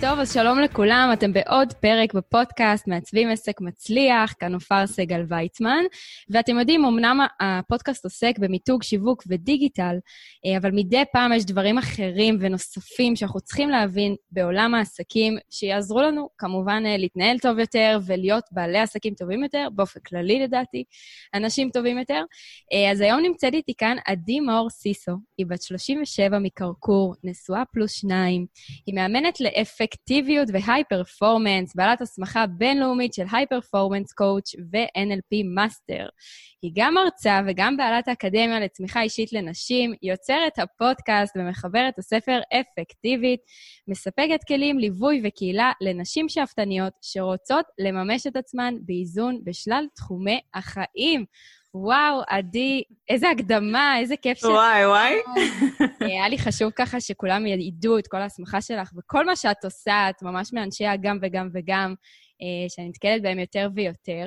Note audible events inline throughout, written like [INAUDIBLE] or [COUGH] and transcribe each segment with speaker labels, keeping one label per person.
Speaker 1: טוב, אז שלום לכולם, אתם בעוד פרק בפודקאסט מעצבים עסק מצליח, כאן עופר סגל ויצמן, ואתם יודעים, אמנם הפודקאסט עוסק במיתוג, שיווק ודיגיטל, אה, אבל מדי פעם יש דברים אחרים ונוספים שאנחנו צריכים להבין בעולם העסקים, שיעזרו לנו כמובן אה, להתנהל טוב יותר ולהיות בעלי עסקים טובים יותר, באופן כללי לדעתי, אנשים טובים יותר. אה, אז היום נמצאת איתי כאן עדי מאור סיסו, היא בת 37 מקרקור, נשואה פלוס שניים, היא מאמנת לאפקט אפקטיביות ו high performance, בעלת הסמכה בינלאומית של high performance coach ו- NLP master. היא גם מרצה וגם בעלת האקדמיה לצמיחה אישית לנשים, יוצרת הפודקאסט ומחברת הספר אפקטיבית, מספקת כלים, ליווי וקהילה לנשים שאפתניות שרוצות לממש את עצמן באיזון בשלל תחומי החיים. וואו, עדי, איזה הקדמה, איזה כיף ש...
Speaker 2: וואי, וואי.
Speaker 1: היה לי חשוב ככה שכולם ידעו את כל ההסמכה שלך וכל מה שאת עושה, את ממש מאנשי הגם וגם וגם, אה, שאני נתקלת בהם יותר ויותר.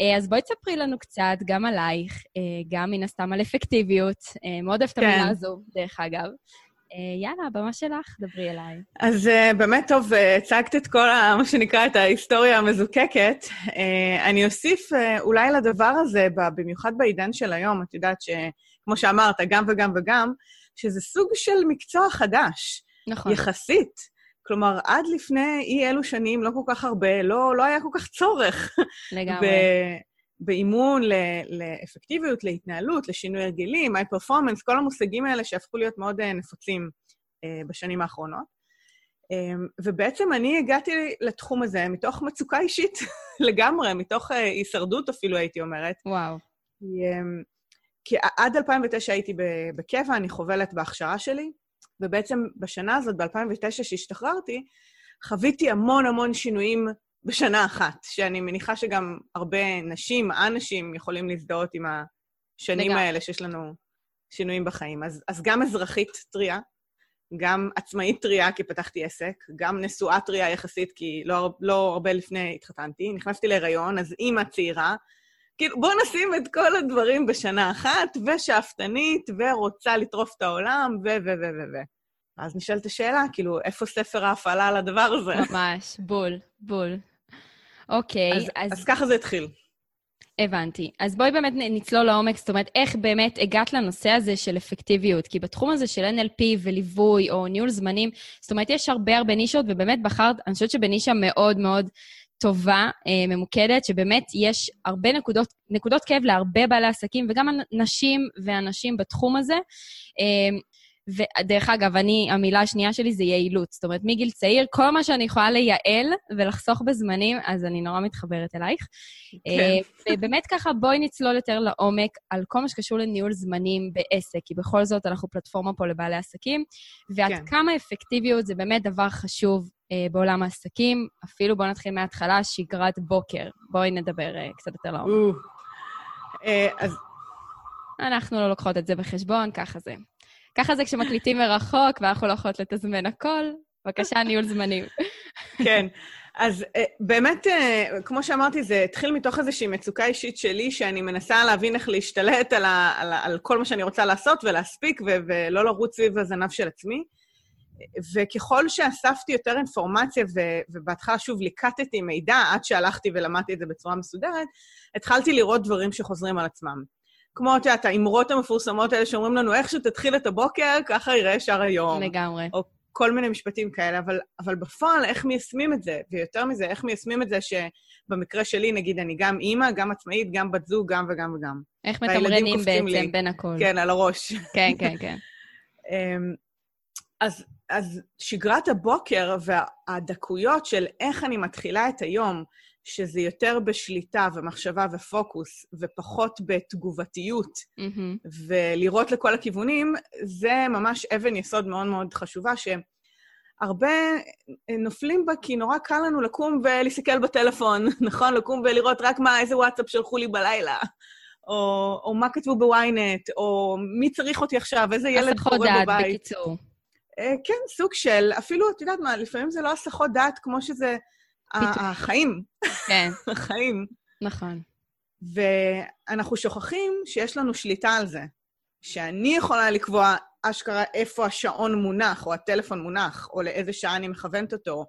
Speaker 1: אה, אז בואי תספרי לנו קצת גם עלייך, אה, גם מן הסתם על אפקטיביות. מאוד אוהבת את המילה כן. הזו, דרך אגב. אה, יאללה, הבמה שלך, דברי אליי.
Speaker 2: אז uh, באמת טוב, uh, הצגת את כל, ה, מה שנקרא, את ההיסטוריה המזוקקת. אני אוסיף אולי לדבר הזה, במיוחד בעידן של היום, את יודעת שכמו שאמרת, גם וגם וגם, שזה סוג של מקצוע חדש. נכון. יחסית. כלומר, עד לפני אי אלו שנים, לא כל כך הרבה, לא, לא היה כל כך צורך. לגמרי. באימון לאפקטיביות, להתנהלות, לשינוי הרגלים, היי פרפורמנס, כל המושגים האלה שהפכו להיות מאוד אה, נפוצים אה, בשנים האחרונות. אמ, ובעצם אני הגעתי לתחום הזה מתוך מצוקה אישית [LAUGHS] לגמרי, מתוך אה, הישרדות אפילו, הייתי אומרת.
Speaker 1: וואו.
Speaker 2: אמ, כי עד 2009 הייתי בקבע, אני חובלת בהכשרה שלי, ובעצם בשנה הזאת, ב-2009, שהשתחררתי, חוויתי המון המון שינויים בשנה אחת, שאני מניחה שגם הרבה נשים, אנשים, יכולים להזדהות עם השנים לגמרי. האלה שיש לנו שינויים בחיים. אז, אז גם אזרחית טריה, גם עצמאית טריה, כי פתחתי עסק, גם נשואה טריה יחסית, כי לא, לא הרבה לפני התחתנתי, נכנסתי להיריון, אז אימא צעירה. כאילו, בואו נשים את כל הדברים בשנה אחת, ושאפתנית, ורוצה לטרוף את העולם, ו... ו... ו... ו... ו... אז נשאלת השאלה, כאילו, איפה ספר ההפעלה על הדבר הזה?
Speaker 1: ממש, בול, בול. אוקיי,
Speaker 2: אז... אז, אז ככה זה התחיל.
Speaker 1: הבנתי. אז בואי באמת נצלול לעומק, זאת אומרת, איך באמת הגעת לנושא הזה של אפקטיביות? כי בתחום הזה של NLP וליווי או ניהול זמנים, זאת אומרת, יש הרבה הרבה נישות, ובאמת בחרת, אני חושבת שבנישה מאוד מאוד טובה, אה, ממוקדת, שבאמת יש הרבה נקודות, נקודות כאב להרבה בעלי עסקים, וגם נשים ואנשים בתחום הזה. ודרך אגב, אני, המילה השנייה שלי זה יעילות. זאת אומרת, מגיל צעיר, כל מה שאני יכולה לייעל ולחסוך בזמנים, אז אני נורא מתחברת אלייך. כן. אה, ובאמת ככה, בואי נצלול יותר לעומק על כל מה שקשור לניהול זמנים בעסק, כי בכל זאת אנחנו פלטפורמה פה לבעלי עסקים, ועד כן. כמה אפקטיביות זה באמת דבר חשוב אה, בעולם העסקים. אפילו בואו נתחיל מההתחלה, שגרת בוקר. בואי נדבר אה, קצת יותר לעומק. אה, אז... אנחנו לא לוקחות את זה בחשבון, ככה זה. ככה זה כשמקליטים מרחוק ואנחנו לא יכולות לתזמן הכל. בבקשה, ניהול זמנים.
Speaker 2: כן. אז uh, באמת, uh, כמו שאמרתי, זה התחיל מתוך איזושהי מצוקה אישית שלי, שאני מנסה להבין איך להשתלט על, ה, על, על כל מה שאני רוצה לעשות ולהספיק, ו, ולא לרוץ סביב הזנב של עצמי. וככל שאספתי יותר אינפורמציה, ו, ובהתחלה שוב ליקטתי מידע, עד שהלכתי ולמדתי את זה בצורה מסודרת, התחלתי לראות דברים שחוזרים על עצמם. כמו, את יודעת, האמרות המפורסמות האלה שאומרים לנו, איך שתתחיל את הבוקר, ככה יראה שאר היום.
Speaker 1: לגמרי.
Speaker 2: או כל מיני משפטים כאלה, אבל, אבל בפועל, איך מיישמים את זה? ויותר מזה, איך מיישמים את זה שבמקרה שלי, נגיד, אני גם אימא, גם עצמאית, גם בת זוג, גם וגם וגם.
Speaker 1: איך מתמרנים בעצם לי. בין הכול.
Speaker 2: כן, על הראש.
Speaker 1: כן, כן, כן. [LAUGHS]
Speaker 2: אמ, אז, אז שגרת הבוקר והדקויות של איך אני מתחילה את היום, שזה יותר בשליטה ומחשבה ופוקוס, ופחות בתגובתיות, mm-hmm. ולראות לכל הכיוונים, זה ממש אבן יסוד מאוד מאוד חשובה, שהרבה נופלים בה כי נורא קל לנו לקום ולהסתכל בטלפון, [LAUGHS] נכון? לקום ולראות רק מה, איזה וואטסאפ שלחו לי בלילה, או, או מה כתבו בוויינט, או מי צריך אותי עכשיו, איזה ילד קורא בבית.
Speaker 1: הסחות דעת, בקיצור.
Speaker 2: אה, כן, סוג של, אפילו, את יודעת מה, לפעמים זה לא הסחות דעת כמו שזה החיים.
Speaker 1: כן. [LAUGHS]
Speaker 2: החיים.
Speaker 1: נכון.
Speaker 2: ואנחנו שוכחים שיש לנו שליטה על זה. שאני יכולה לקבוע אשכרה איפה השעון מונח, או הטלפון מונח, או לאיזה שעה אני מכוונת אותו,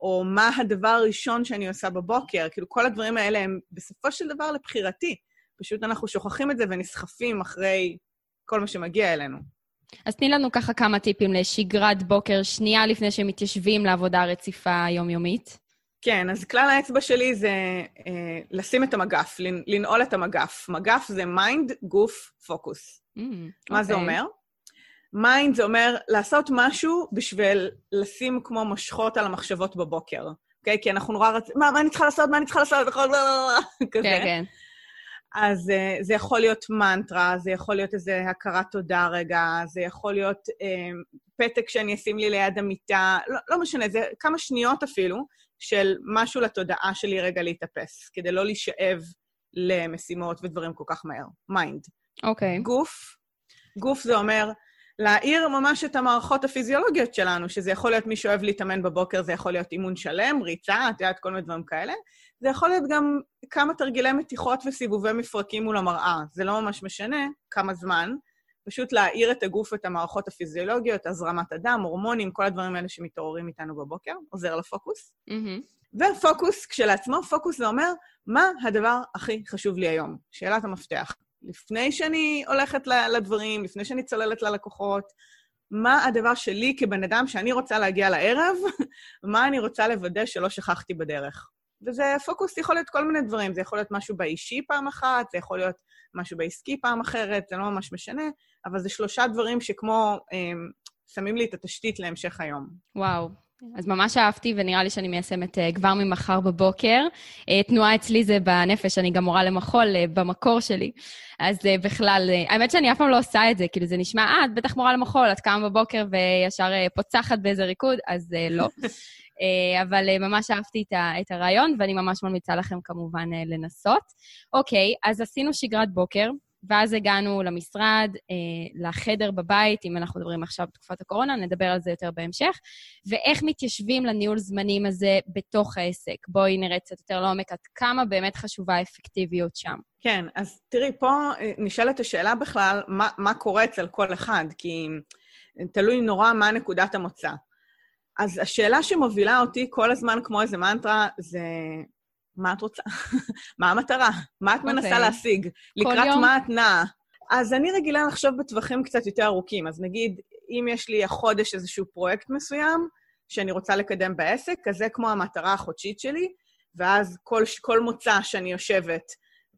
Speaker 2: או מה הדבר הראשון שאני עושה בבוקר. כאילו, כל הדברים האלה הם בסופו של דבר לבחירתי. פשוט אנחנו שוכחים את זה ונסחפים אחרי כל מה שמגיע אלינו.
Speaker 1: אז תני לנו ככה כמה טיפים לשגרת בוקר שנייה לפני שמתיישבים לעבודה הרציפה היומיומית.
Speaker 2: כן, אז כלל האצבע שלי זה אה, לשים את המגף, לנעול את המגף. מגף זה mind, גוף, פוקוס. Mm, מה okay. זה אוקיי. אומר? mind זה אומר לעשות משהו בשביל לשים כמו מושכות על המחשבות בבוקר, אוקיי? Okay? כי אנחנו נורא רצים, מה, מה אני צריכה לעשות? מה אני צריכה לעשות? כזה. כן, כן. אז אה, זה יכול להיות מנטרה, זה יכול להיות איזה הכרת תודה רגע, זה יכול להיות אה, פתק שאני אשים לי ליד המיטה, לא, לא משנה, זה כמה שניות אפילו, של משהו לתודעה שלי רגע להתאפס, כדי לא להישאב למשימות ודברים כל כך מהר. mind.
Speaker 1: אוקיי. Okay.
Speaker 2: גוף, גוף זה אומר להעיר ממש את המערכות הפיזיולוגיות שלנו, שזה יכול להיות מי שאוהב להתאמן בבוקר, זה יכול להיות אימון שלם, ריצה, את יודעת, כל מיני דברים כאלה. זה יכול להיות גם כמה תרגילי מתיחות וסיבובי מפרקים מול המראה. זה לא ממש משנה כמה זמן, פשוט להעיר את הגוף ואת המערכות הפיזיולוגיות, הזרמת הדם, הורמונים, כל הדברים האלה שמתעוררים איתנו בבוקר, עוזר לפוקוס. Mm-hmm. ופוקוס, כשלעצמו, פוקוס זה אומר, מה הדבר הכי חשוב לי היום? שאלת המפתח. לפני שאני הולכת לדברים, לפני שאני צוללת ללקוחות, מה הדבר שלי כבן אדם שאני רוצה להגיע לערב, [LAUGHS] מה אני רוצה לוודא שלא שכחתי בדרך. וזה פוקוס יכול להיות כל מיני דברים, זה יכול להיות משהו באישי פעם אחת, זה יכול להיות משהו בעסקי פעם אחרת, זה לא ממש משנה, אבל זה שלושה דברים שכמו אה, שמים לי את התשתית להמשך היום.
Speaker 1: וואו. אז ממש אהבתי, ונראה לי שאני מיישמת uh, כבר ממחר בבוקר. Uh, תנועה אצלי זה בנפש, אני גם מורה למחול uh, במקור שלי. אז uh, בכלל, uh, האמת שאני אף פעם לא עושה את זה, כאילו זה נשמע, אה, את בטח מורה למחול, את קמה בבוקר וישר uh, פוצחת באיזה ריקוד, אז uh, לא. [LAUGHS] uh, אבל uh, ממש אהבתי את, הרעיון, ואני ממש ממליצה לכם כמובן uh, לנסות. אוקיי, אז עשינו שגרת בוקר. ואז הגענו למשרד, אה, לחדר בבית, אם אנחנו מדברים עכשיו בתקופת הקורונה, נדבר על זה יותר בהמשך, ואיך מתיישבים לניהול זמנים הזה בתוך העסק. בואי נראה קצת יותר לעומק עד כמה באמת חשובה האפקטיביות שם.
Speaker 2: כן, אז תראי, פה אה, נשאלת השאלה בכלל, מה, מה קורה אצל כל אחד, כי תלוי נורא מה נקודת המוצא. אז השאלה שמובילה אותי כל הזמן כמו איזה מנטרה, זה מה את רוצה? [LAUGHS] מה המטרה? מה את מנסה okay. אוקיי. להשיג? לקראת יום... מה את נעה? אז אני רגילה לחשוב בטווחים קצת יותר ארוכים. אז נגיד, אם יש לי החודש איזשהו פרויקט מסוים שאני רוצה לקדם בעסק, אז זה כמו המטרה החודשית שלי, ואז כל, כל מוצא שאני יושבת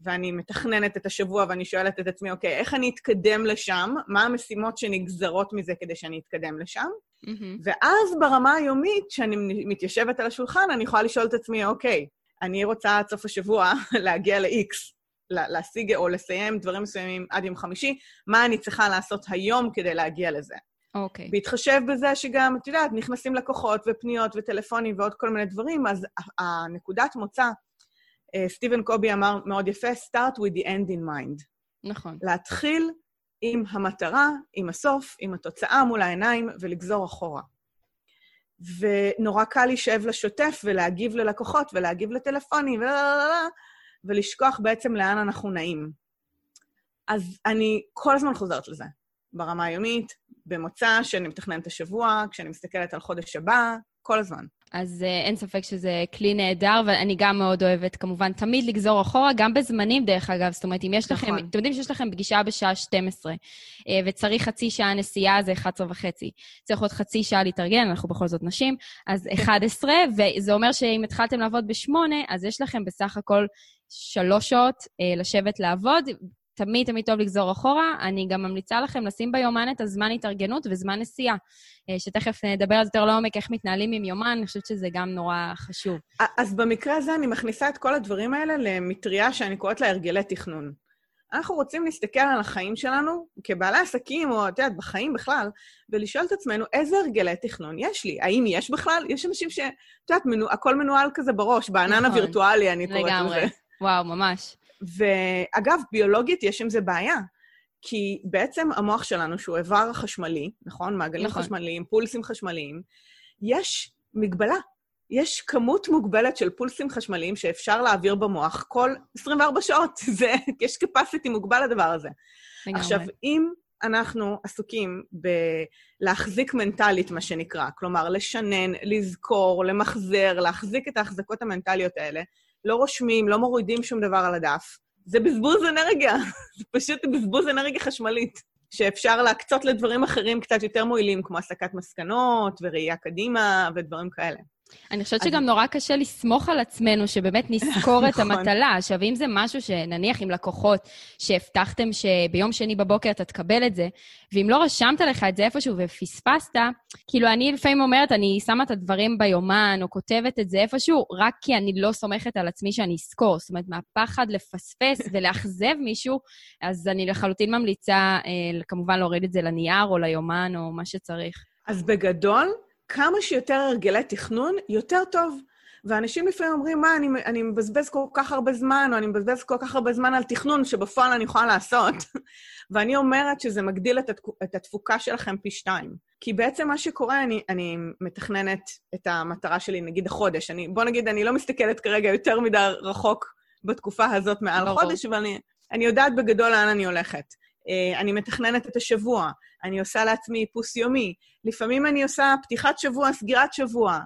Speaker 2: ואני מתכננת את השבוע ואני שואלת את עצמי, אוקיי, איך אני אתקדם לשם? מה המשימות שנגזרות מזה כדי שאני אתקדם לשם? Mm-hmm. ואז ברמה היומית, כשאני מתיישבת על השולחן, אני יכולה לשאול את עצמי, אוקיי, אני רוצה עד סוף השבוע [LAUGHS] להגיע ל-X, להשיג או לסיים דברים מסוימים עד יום חמישי, מה אני צריכה לעשות היום כדי להגיע לזה.
Speaker 1: אוקיי. Okay.
Speaker 2: בהתחשב בזה שגם, את יודעת, נכנסים לקוחות ופניות וטלפונים ועוד כל מיני דברים, אז הנקודת מוצא, סטיבן קובי אמר מאוד יפה, start with the end in mind.
Speaker 1: נכון.
Speaker 2: להתחיל עם המטרה, עם הסוף, עם התוצאה מול העיניים ולגזור אחורה. ונורא קל להישאב לשוטף ולהגיב ללקוחות ולהגיב לטלפונים ולשכוח בעצם לאן אנחנו נעים. אז אני כל הזמן חוזרת לזה, ברמה היומית, במוצא, שאני מתכננת השבוע, כשאני מסתכלת על חודש הבא, כל הזמן.
Speaker 1: אז uh, אין ספק שזה כלי נהדר, ואני גם מאוד אוהבת, כמובן, תמיד לגזור אחורה, גם בזמנים, דרך אגב. זאת אומרת, אם יש לכם, נכון. אתם יודעים שיש לכם פגישה בשעה 12, uh, אה, וצריך חצי שעה נסיעה, זה 11 וחצי. צריך עוד חצי שעה להתארגן, אנחנו בכל זאת נשים, אז 11, כן. וזה אומר שאם התחלתם לעבוד ב-8, אז יש לכם בסך הכל שלוש שעות uh, לשבת לעבוד, תמיד תמיד טוב לגזור אחורה. אני גם ממליצה לכם לשים ביומן את הזמן התארגנות וזמן נסיעה, אה, שתכף נדבר על זה יותר לעומק, איך מתנהלים עם יומן, אני חושבת שזה גם נורא חשוב.
Speaker 2: אז במקרה הזה אני מכניסה את כל הדברים האלה למטריה שאני קוראת לה הרגלי תכנון. אנחנו רוצים להסתכל על החיים שלנו כבעלי עסקים, או את יודעת, בחיים בכלל, ולשאול את עצמנו איזה הרגלי תכנון יש לי. האם יש בכלל? יש אנשים ש... את יודעת, מנו... הכל מנוהל כזה בראש, בענן נכון. הווירטואלי, אני קוראת לזה.
Speaker 1: לגמרי. וואו, ממש.
Speaker 2: ואגב, ביולוגית יש עם זה בעיה. כי בעצם המוח שלנו, שהוא איבר חשמלי, נכון? מעגלים נכון. חשמליים, פולסים חשמליים, יש מגבלה. יש כמות מוגבלת של פולסים חשמליים שאפשר להעביר במוח כל 24 שעות. [LAUGHS] זה, יש capacity מוגבל לדבר הזה. לגמרי. עכשיו, אם אנחנו עסוקים בלהחזיק מנטלית, מה שנקרא, כלומר, לשנן, לזכור, למחזר, להחזיק את ההחזקות המנטליות האלה, לא רושמים, לא מורידים שום דבר על הדף, זה בזבוז אנרגיה. [LAUGHS] זה פשוט בזבוז אנרגיה חשמלית, שאפשר להקצות לדברים אחרים קצת יותר מועילים, כמו הסקת מסקנות וראייה קדימה ודברים כאלה.
Speaker 1: אני חושבת שגם נורא קשה לסמוך על עצמנו, שבאמת [LAUGHS] נזכור את נכון. המטלה. עכשיו, אם זה משהו שנניח עם לקוחות, שהבטחתם שביום שני בבוקר אתה תקבל את זה, ואם לא רשמת לך את זה איפשהו ופספסת, כאילו, אני לפעמים אומרת, אני שמה את הדברים ביומן, או כותבת את זה איפשהו, רק כי אני לא סומכת על עצמי שאני אזכור. זאת אומרת, מהפחד לפספס [LAUGHS] ולאכזב מישהו, אז אני לחלוטין ממליצה, אה, כמובן, להוריד את זה לנייר או ליומן או מה שצריך.
Speaker 2: אז בגדול, כמה שיותר הרגלי תכנון, יותר טוב. ואנשים לפעמים אומרים, מה, אני, אני מבזבז כל כך הרבה זמן, או אני מבזבז כל כך הרבה זמן על תכנון, שבפועל אני יכולה לעשות. [LAUGHS] ואני אומרת שזה מגדיל את, התק... את התפוקה שלכם פי שתיים. כי בעצם מה שקורה, אני, אני מתכננת את המטרה שלי, נגיד החודש. אני, בוא נגיד, אני לא מסתכלת כרגע יותר מדי רחוק בתקופה הזאת מעל ברור. חודש, אבל אני, אני יודעת בגדול לאן אני הולכת. אה, אני מתכננת את השבוע, אני עושה לעצמי איפוס יומי. לפעמים אני עושה פתיחת שבוע, סגירת שבוע.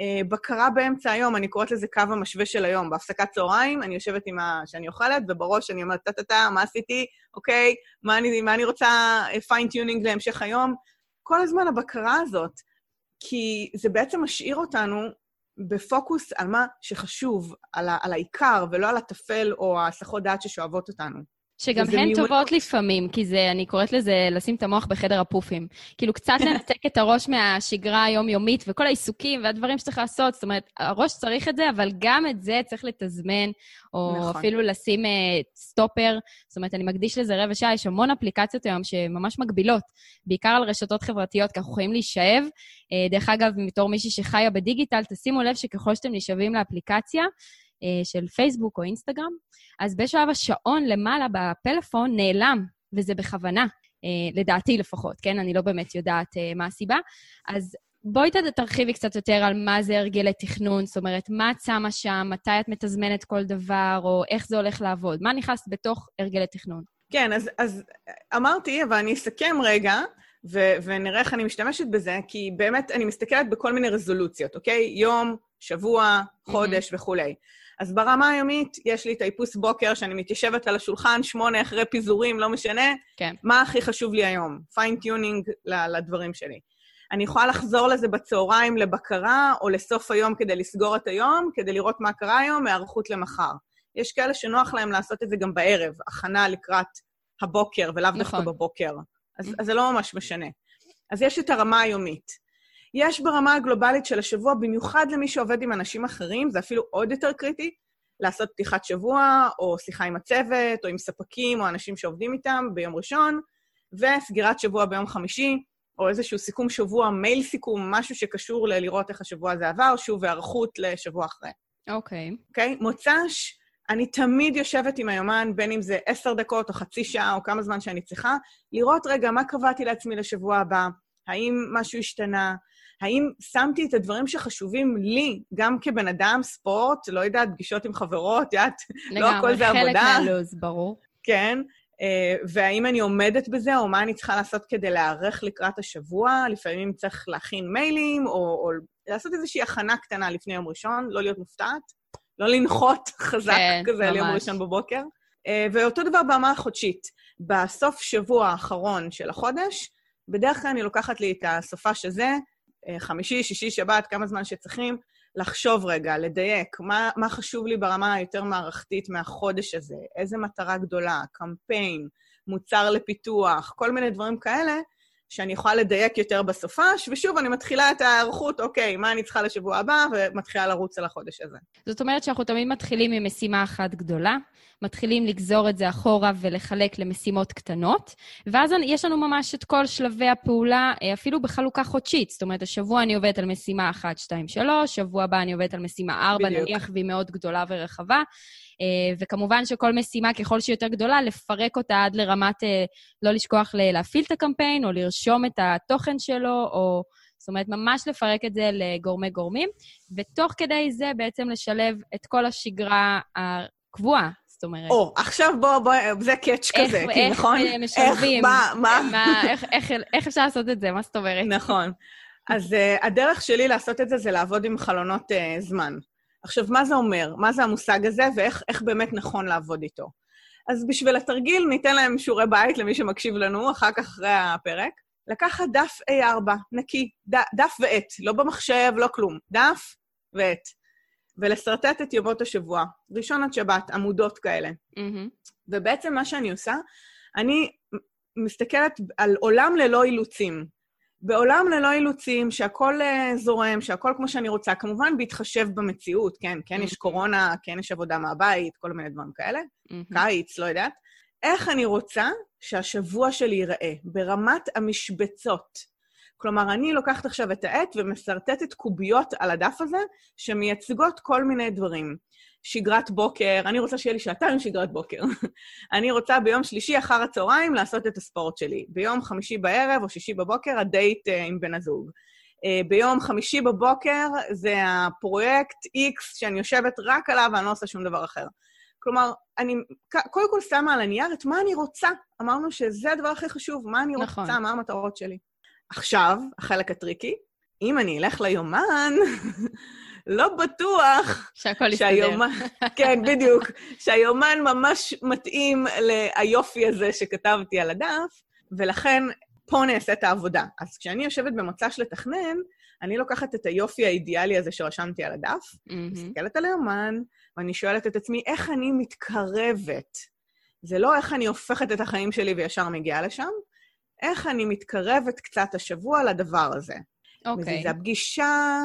Speaker 2: אה, בקרה באמצע היום, אני קוראת לזה קו המשווה של היום. בהפסקת צהריים, אני יושבת עם מה שאני אוכלת, ובראש אני אומרת, טה-טה-טה, מה עשיתי? אוקיי, מה אני, מה אני רוצה fine tuning אה, להמשך היום? כל הזמן הבקרה הזאת, כי זה בעצם משאיר אותנו בפוקוס על מה שחשוב, על, ה, על העיקר, ולא על הטפל או ההסחות דעת ששואבות אותנו.
Speaker 1: שגם הן מיומנות. טובות לפעמים, כי זה, אני קוראת לזה לשים את המוח בחדר כושר. כאילו, קצת [LAUGHS] לנתק את הראש מהשגרה היומיומית וכל העיסוקים והדברים שצריך לעשות. זאת אומרת, הראש צריך את זה, אבל גם את זה צריך לתזמן, או נכון. אפילו לשים uh, סטופר. זאת אומרת, אני מקדיש לזה רבע שעה, יש המון אפליקציות היום שממש מגבילות, בעיקר על רשתות חברתיות, כי אנחנו יכולים להישאב. Uh, דרך אגב, בתור מישהי שחיה בדיגיטל, תשימו לב שככל שאתם נשאבים לאפליקציה, של פייסבוק או אינסטגרם, אז בשלב השעון למעלה בפלאפון נעלם, וזה בכוונה, אה, לדעתי לפחות, כן? אני לא באמת יודעת אה, מה הסיבה. אז בואי תרחיבי קצת יותר על מה זה הרגלי תכנון, זאת אומרת, מה את שמה שם, מתי את מתזמנת כל דבר, או איך זה הולך לעבוד. מה נכנס בתוך הרגלי תכנון?
Speaker 2: כן, אז, אז אמרתי, אבל אני אסכם רגע, ו- ונראה איך אני משתמשת בזה, כי באמת אני מסתכלת בכל מיני רזולוציות, אוקיי? יום, שבוע, חודש mm-hmm. וכולי. אז ברמה היומית, יש לי את האיפוס בוקר, שאני מתיישבת על השולחן, שמונה אחרי פיזורים, לא משנה. כן. מה הכי חשוב לי היום? fine tuning לדברים שלי. אני יכולה לחזור לזה בצהריים לבקרה, או לסוף היום כדי לסגור את היום, כדי לראות מה קרה היום, היערכות למחר. יש כאלה שנוח להם לעשות את זה גם בערב, הכנה לקראת הבוקר, ולאו נכון. דווקא בבוקר. אז, אז זה לא ממש משנה. אז יש את הרמה היומית. יש ברמה הגלובלית של השבוע, במיוחד למי שעובד עם אנשים אחרים, זה אפילו עוד יותר קריטי, לעשות פתיחת שבוע, או שיחה עם הצוות, או עם ספקים, או אנשים שעובדים איתם ביום ראשון, וסגירת שבוע ביום חמישי, או איזשהו סיכום שבוע, מייל סיכום, משהו שקשור ללראות איך השבוע הזה עבר, שוב, היערכות לשבוע אחרי.
Speaker 1: אוקיי. Okay.
Speaker 2: אוקיי? Okay? מוצ"ש, אני תמיד יושבת עם היומן, בין אם זה עשר דקות או חצי שעה או כמה זמן שאני צריכה, לראות רגע מה קבעתי לעצמי לשבוע הבא, האם משהו השתנה, האם שמתי את הדברים שחשובים לי, גם כבן אדם, ספורט, לא יודעת, פגישות עם חברות, יודעת, לא הכל זה עבודה.
Speaker 1: לגמרי, חלק מהלו"ז, ברור.
Speaker 2: כן, אה, והאם אני עומדת בזה, או מה אני צריכה לעשות כדי להיערך לקראת השבוע. לפעמים צריך להכין מיילים, או, או לעשות איזושהי הכנה קטנה לפני יום ראשון, לא להיות מופתעת, לא לנחות [LAUGHS] חזק כן, כזה ממש. על יום ראשון בבוקר. אה, ואותו דבר ברמה החודשית. בסוף שבוע האחרון של החודש, בדרך כלל אני לוקחת לי את הסופש הזה, חמישי, שישי, שבת, כמה זמן שצריכים, לחשוב רגע, לדייק, מה, מה חשוב לי ברמה היותר מערכתית מהחודש הזה, איזה מטרה גדולה, קמפיין, מוצר לפיתוח, כל מיני דברים כאלה, שאני יכולה לדייק יותר בסופש, ושוב, אני מתחילה את ההיערכות, אוקיי, מה אני צריכה לשבוע הבא, ומתחילה לרוץ על החודש הזה.
Speaker 1: זאת אומרת שאנחנו תמיד מתחילים עם משימה אחת גדולה, מתחילים לגזור את זה אחורה ולחלק למשימות קטנות, ואז יש לנו ממש את כל שלבי הפעולה, אה, אפילו בחלוקה חודשית. זאת אומרת, השבוע אני עובדת על משימה 1, 2, 3, שבוע הבא אני עובדת על משימה 4, בדיוק. נניח, והיא מאוד גדולה ורחבה. וכמובן שכל משימה, ככל שהיא יותר גדולה, לפרק אותה עד לרמת לא לשכוח להפעיל את הקמפיין, או לרשום את התוכן שלו, או... זאת אומרת, ממש לפרק את זה לגורמי גורמים, ותוך כדי זה בעצם לשלב את כל השגרה הקבועה. זאת אומרת...
Speaker 2: או, עכשיו בוא, בוא, זה קאץ' כזה,
Speaker 1: כי איך
Speaker 2: נכון?
Speaker 1: איך משלבים?
Speaker 2: איך, מה, מה?
Speaker 1: מה איך, איך, איך אפשר לעשות את זה? מה זאת אומרת?
Speaker 2: נכון. אז uh, הדרך שלי לעשות את זה זה לעבוד עם חלונות uh, זמן. עכשיו, מה זה אומר? מה זה המושג הזה, ואיך באמת נכון לעבוד איתו? אז בשביל התרגיל ניתן להם שיעורי בית למי שמקשיב לנו, אחר כך אחרי הפרק. לקחת דף A4, נקי, ד, דף ועט, לא במחשב, לא כלום, דף ועט, ולשרטט את ימות השבוע, ראשון עד שבת, עמודות כאלה. Mm-hmm. ובעצם מה שאני עושה, אני מסתכלת על עולם ללא אילוצים. בעולם ללא אילוצים, שהכול uh, זורם, שהכול כמו שאני רוצה, כמובן בהתחשב במציאות, כן, כן mm-hmm. יש קורונה, כן יש עבודה מהבית, כל מיני דברים כאלה, mm-hmm. קיץ, לא יודעת. איך אני רוצה שהשבוע שלי ייראה, ברמת המשבצות. כלומר, אני לוקחת עכשיו את העט ומסרטטת קוביות על הדף הזה, שמייצגות כל מיני דברים. שגרת בוקר, אני רוצה שיהיה לי שעתיים שגרת בוקר. [LAUGHS] אני רוצה ביום שלישי אחר הצהריים לעשות את הספורט שלי. ביום חמישי בערב או שישי בבוקר, הדייט uh, עם בן הזוג. Uh, ביום חמישי בבוקר זה הפרויקט X שאני יושבת רק עליו ואני לא עושה שום דבר אחר. כלומר, אני קודם כל שמה על הנייר את מה אני רוצה. אמרנו שזה הדבר הכי חשוב, מה אני נכון. רוצה, מה המטרות שלי. עכשיו, החלק הטריקי, אם אני אלך ליומן, [LAUGHS] לא בטוח...
Speaker 1: שהכל יסתדר. שהיומן,
Speaker 2: כן, בדיוק. שהיומן ממש מתאים ליופי הזה שכתבתי על הדף, ולכן פה נעשית העבודה. אז כשאני יושבת במוצ"ש לתכנן, אני לוקחת את היופי האידיאלי הזה שרשמתי על הדף, mm-hmm. מסתכלת על היומן, ואני שואלת את עצמי, איך אני מתקרבת? זה לא איך אני הופכת את החיים שלי וישר מגיעה לשם, איך אני מתקרבת קצת השבוע לדבר הזה. אוקיי. Okay. זה הפגישה,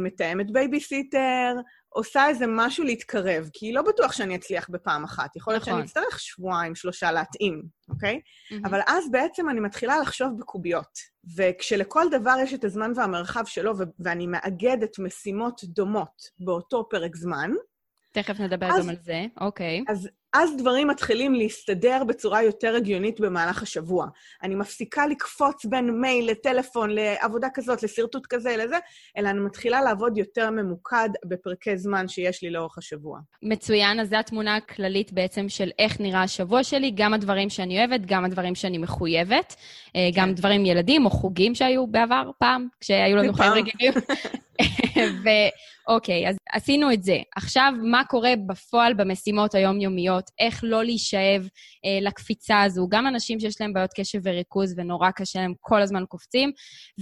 Speaker 2: מתאמת בייביסיטר, עושה איזה משהו להתקרב, כי לא בטוח שאני אצליח בפעם אחת. יכול להיות נכון. שאני אצטרך שבועיים, שלושה להתאים, אוקיי? Mm-hmm. אבל אז בעצם אני מתחילה לחשוב בקוביות. וכשלכל דבר יש את הזמן והמרחב שלו, ו- ואני מאגדת משימות דומות באותו פרק זמן,
Speaker 1: תכף נדבר אז, גם על זה, אוקיי.
Speaker 2: אז, אז דברים מתחילים להסתדר בצורה יותר הגיונית במהלך השבוע. אני מפסיקה לקפוץ בין מייל לטלפון, לעבודה כזאת, לשרטוט כזה, לזה, אלא אני מתחילה לעבוד יותר ממוקד בפרקי זמן שיש לי לאורך השבוע.
Speaker 1: מצוין, אז זו התמונה הכללית בעצם של איך נראה השבוע שלי, גם הדברים שאני אוהבת, גם הדברים שאני מחויבת, אה, כן. גם דברים ילדים או חוגים שהיו בעבר, פעם, כשהיו לנו חיים רגילים. [LAUGHS] ואוקיי, אז עשינו את זה. עכשיו, מה קורה בפועל במשימות היומיומיות? איך לא להישאב אה, לקפיצה הזו? גם אנשים שיש להם בעיות קשב וריכוז ונורא קשה להם כל הזמן קופצים,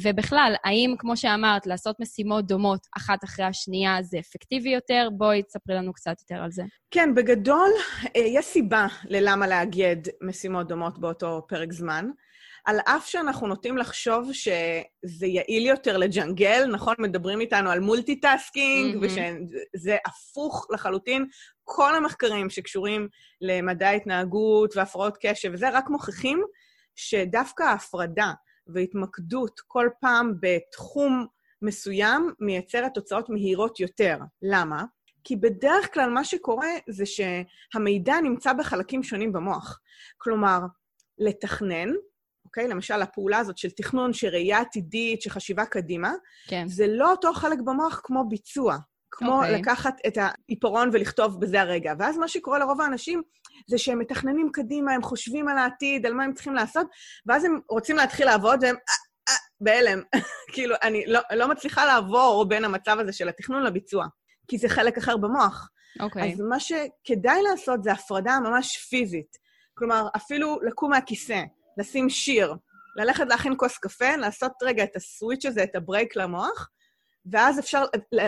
Speaker 1: ובכלל, האם, כמו שאמרת, לעשות משימות דומות אחת אחרי השנייה זה אפקטיבי יותר? בואי תספרי לנו קצת יותר על זה.
Speaker 2: כן, בגדול, אה, יש סיבה ללמה לאגד משימות דומות באותו פרק זמן. על אף שאנחנו נוטים לחשוב שזה יעיל יותר לג'נגל, נכון? מדברים איתנו על multitasking, mm-hmm. ושזה הפוך לחלוטין. כל המחקרים שקשורים למדעי ההתנהגות והפרעות קשב, וזה רק מוכיחים שדווקא ההפרדה והתמקדות כל פעם בתחום מסוים מייצרת תוצאות מהירות יותר. למה? כי בדרך כלל מה שקורה זה שהמידע נמצא בחלקים שונים במוח. כלומר, לתכנן אוקיי? למשל, הפעולה הזאת של תכנון, של ראייה עתידית, של חשיבה קדימה, כן. זה לא אותו חלק במוח כמו ביצוע. כמו okay. אוקיי. לקחת את העיפרון ולכתוב בזה הרגע. ואז מה שקורה לרוב האנשים זה שהם מתכננים קדימה, הם חושבים על העתיד, על מה הם צריכים לעשות, ואז הם רוצים להתחיל לעבוד והם אה, אה, בהלם. [LAUGHS] כאילו, אני לא, לא מצליחה לעבור בין המצב הזה של התכנון לביצוע, כי זה חלק אחר במוח. אוקיי. Okay. אז מה שכדאי לעשות זה הפרדה ממש פיזית. כלומר, אפילו לקום מהכיסא, לשים שיר, ללכת להכין כוס קפה, לעשות רגע את הסוויץ' הזה, את הברייק למוח, ואז אפשר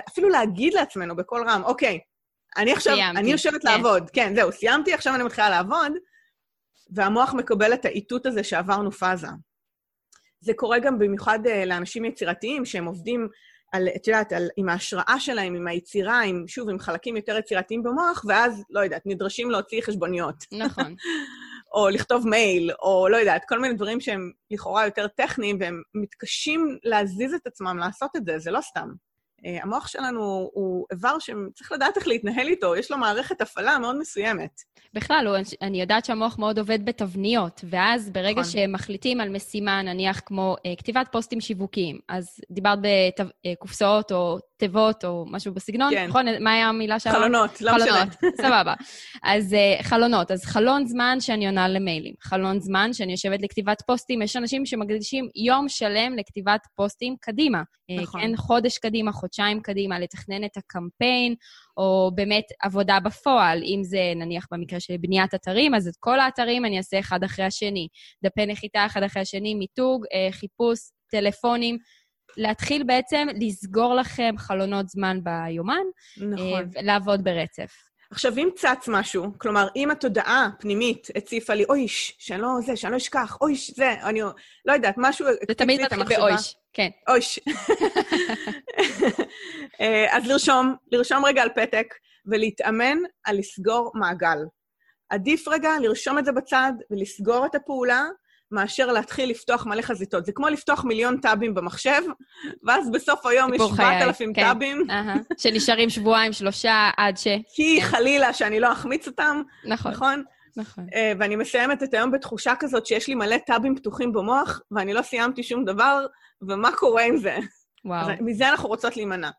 Speaker 2: אפילו להגיד לעצמנו בקול רם, אוקיי, אני עכשיו, סיימתי. אני יושבת כן. לעבוד. כן, זהו, סיימתי, עכשיו אני מתחילה לעבוד, והמוח מקבל את האיתות הזה שעברנו פאזה. זה קורה גם במיוחד uh, לאנשים יצירתיים, שהם עובדים על, את יודעת, על, עם ההשראה שלהם, עם היצירה, עם, שוב, עם חלקים יותר יצירתיים במוח, ואז, לא יודעת, נדרשים להוציא חשבוניות.
Speaker 1: נכון. [LAUGHS]
Speaker 2: או לכתוב מייל, או לא יודעת, כל מיני דברים שהם לכאורה יותר טכניים, והם מתקשים להזיז את עצמם לעשות את זה, זה לא סתם. אה, המוח שלנו הוא איבר שצריך לדעת איך להתנהל איתו, יש לו מערכת הפעלה מאוד מסוימת.
Speaker 1: בכלל, הוא, אני יודעת שהמוח מאוד עובד בתבניות, ואז ברגע נכון. שמחליטים על משימה, נניח כמו אה, כתיבת פוסטים שיווקיים, אז דיברת בקופסאות או תיבות או משהו בסגנון, כן. נכון? מה היה המילה
Speaker 2: שלנו? חלונות, לא משנה.
Speaker 1: חלונות, סבבה. אז uh, חלונות, אז חלון זמן שאני עונה למיילים, חלון זמן שאני יושבת לכתיבת פוסטים, יש אנשים שמקדישים יום שלם לכתיבת פוסטים קדימה. אה, נכון. כן, חודש קדימה, חודשיים קדימה, לתכנן את הקמפיין, או באמת עבודה בפועל, אם זה נניח במקרה של בניית אתרים, אז את כל האתרים אני אעשה אחד אחרי השני. דפי נחיתה אחד אחרי השני, מיתוג, uh, חיפוש, טלפונים. להתחיל בעצם לסגור לכם חלונות זמן ביומן, נכון. ולעבוד ברצף.
Speaker 2: עכשיו, אם צץ משהו, כלומר, אם התודעה הפנימית הציפה לי, אויש, שאני לא זה, שאני לא אשכח, אויש, זה, אני לא יודעת, משהו...
Speaker 1: זה תמיד מתחיל באויש, כן.
Speaker 2: אויש. [LAUGHS] אה, אז לרשום, לרשום רגע על פתק ולהתאמן על לסגור מעגל. עדיף רגע לרשום את זה בצד ולסגור את הפעולה, מאשר להתחיל לפתוח מלא חזיתות. זה כמו לפתוח מיליון טאבים במחשב, ואז בסוף היום יש 7,000 כן. טאבים.
Speaker 1: שנשארים שבועיים, שלושה, עד ש...
Speaker 2: כי כן. חלילה שאני לא אחמיץ אותם,
Speaker 1: נכון?
Speaker 2: נכון.
Speaker 1: נכון. Uh,
Speaker 2: ואני מסיימת את היום בתחושה כזאת שיש לי מלא טאבים פתוחים במוח, ואני לא סיימתי שום דבר, ומה קורה עם זה?
Speaker 1: וואו. אז
Speaker 2: מזה אנחנו רוצות להימנע.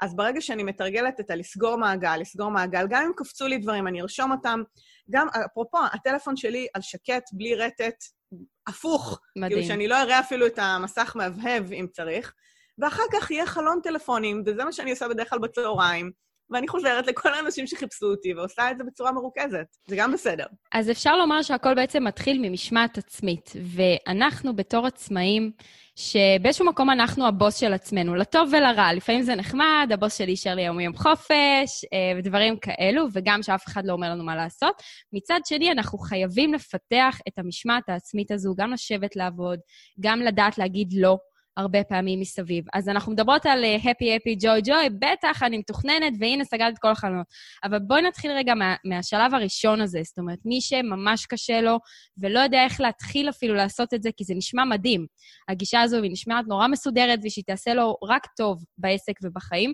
Speaker 2: אז ברגע שאני מתרגלת את הלסגור מעגל, לסגור מעגל, גם אם קפצו לי דברים, אני ארשום אותם. גם, אפרופו, הטלפון שלי על שקט, בלי רטט, הפוך. מדהים. כאילו שאני לא אראה אפילו את המסך מהבהב, אם צריך. ואחר כך יהיה חלון טלפונים, וזה מה שאני עושה בדרך כלל בצהריים. ואני חוזרת לכל האנשים שחיפשו אותי ועושה את זה בצורה מרוכזת. זה גם בסדר.
Speaker 1: אז אפשר לומר שהכל בעצם מתחיל ממשמעת עצמית, ואנחנו בתור עצמאים, שבאיזשהו מקום אנחנו הבוס של עצמנו, לטוב ולרע. לפעמים זה נחמד, הבוס שלי אישר לי יום יום חופש, אה, ודברים כאלו, וגם שאף אחד לא אומר לנו מה לעשות. מצד שני, אנחנו חייבים לפתח את המשמעת העצמית הזו, גם לשבת לעבוד, גם לדעת להגיד לא. הרבה פעמים מסביב. אז אנחנו מדברות על הפי, הפי, ג'וי, ג'וי, בטח, אני מתוכננת, והנה, סגרת את כל החלונות. אבל בואי נתחיל רגע מה, מהשלב הראשון הזה, זאת אומרת, מי שממש קשה לו ולא יודע איך להתחיל אפילו לעשות את זה, כי זה נשמע מדהים. הגישה הזו, היא נשמעת נורא מסודרת, ושהיא תעשה לו רק טוב בעסק ובחיים.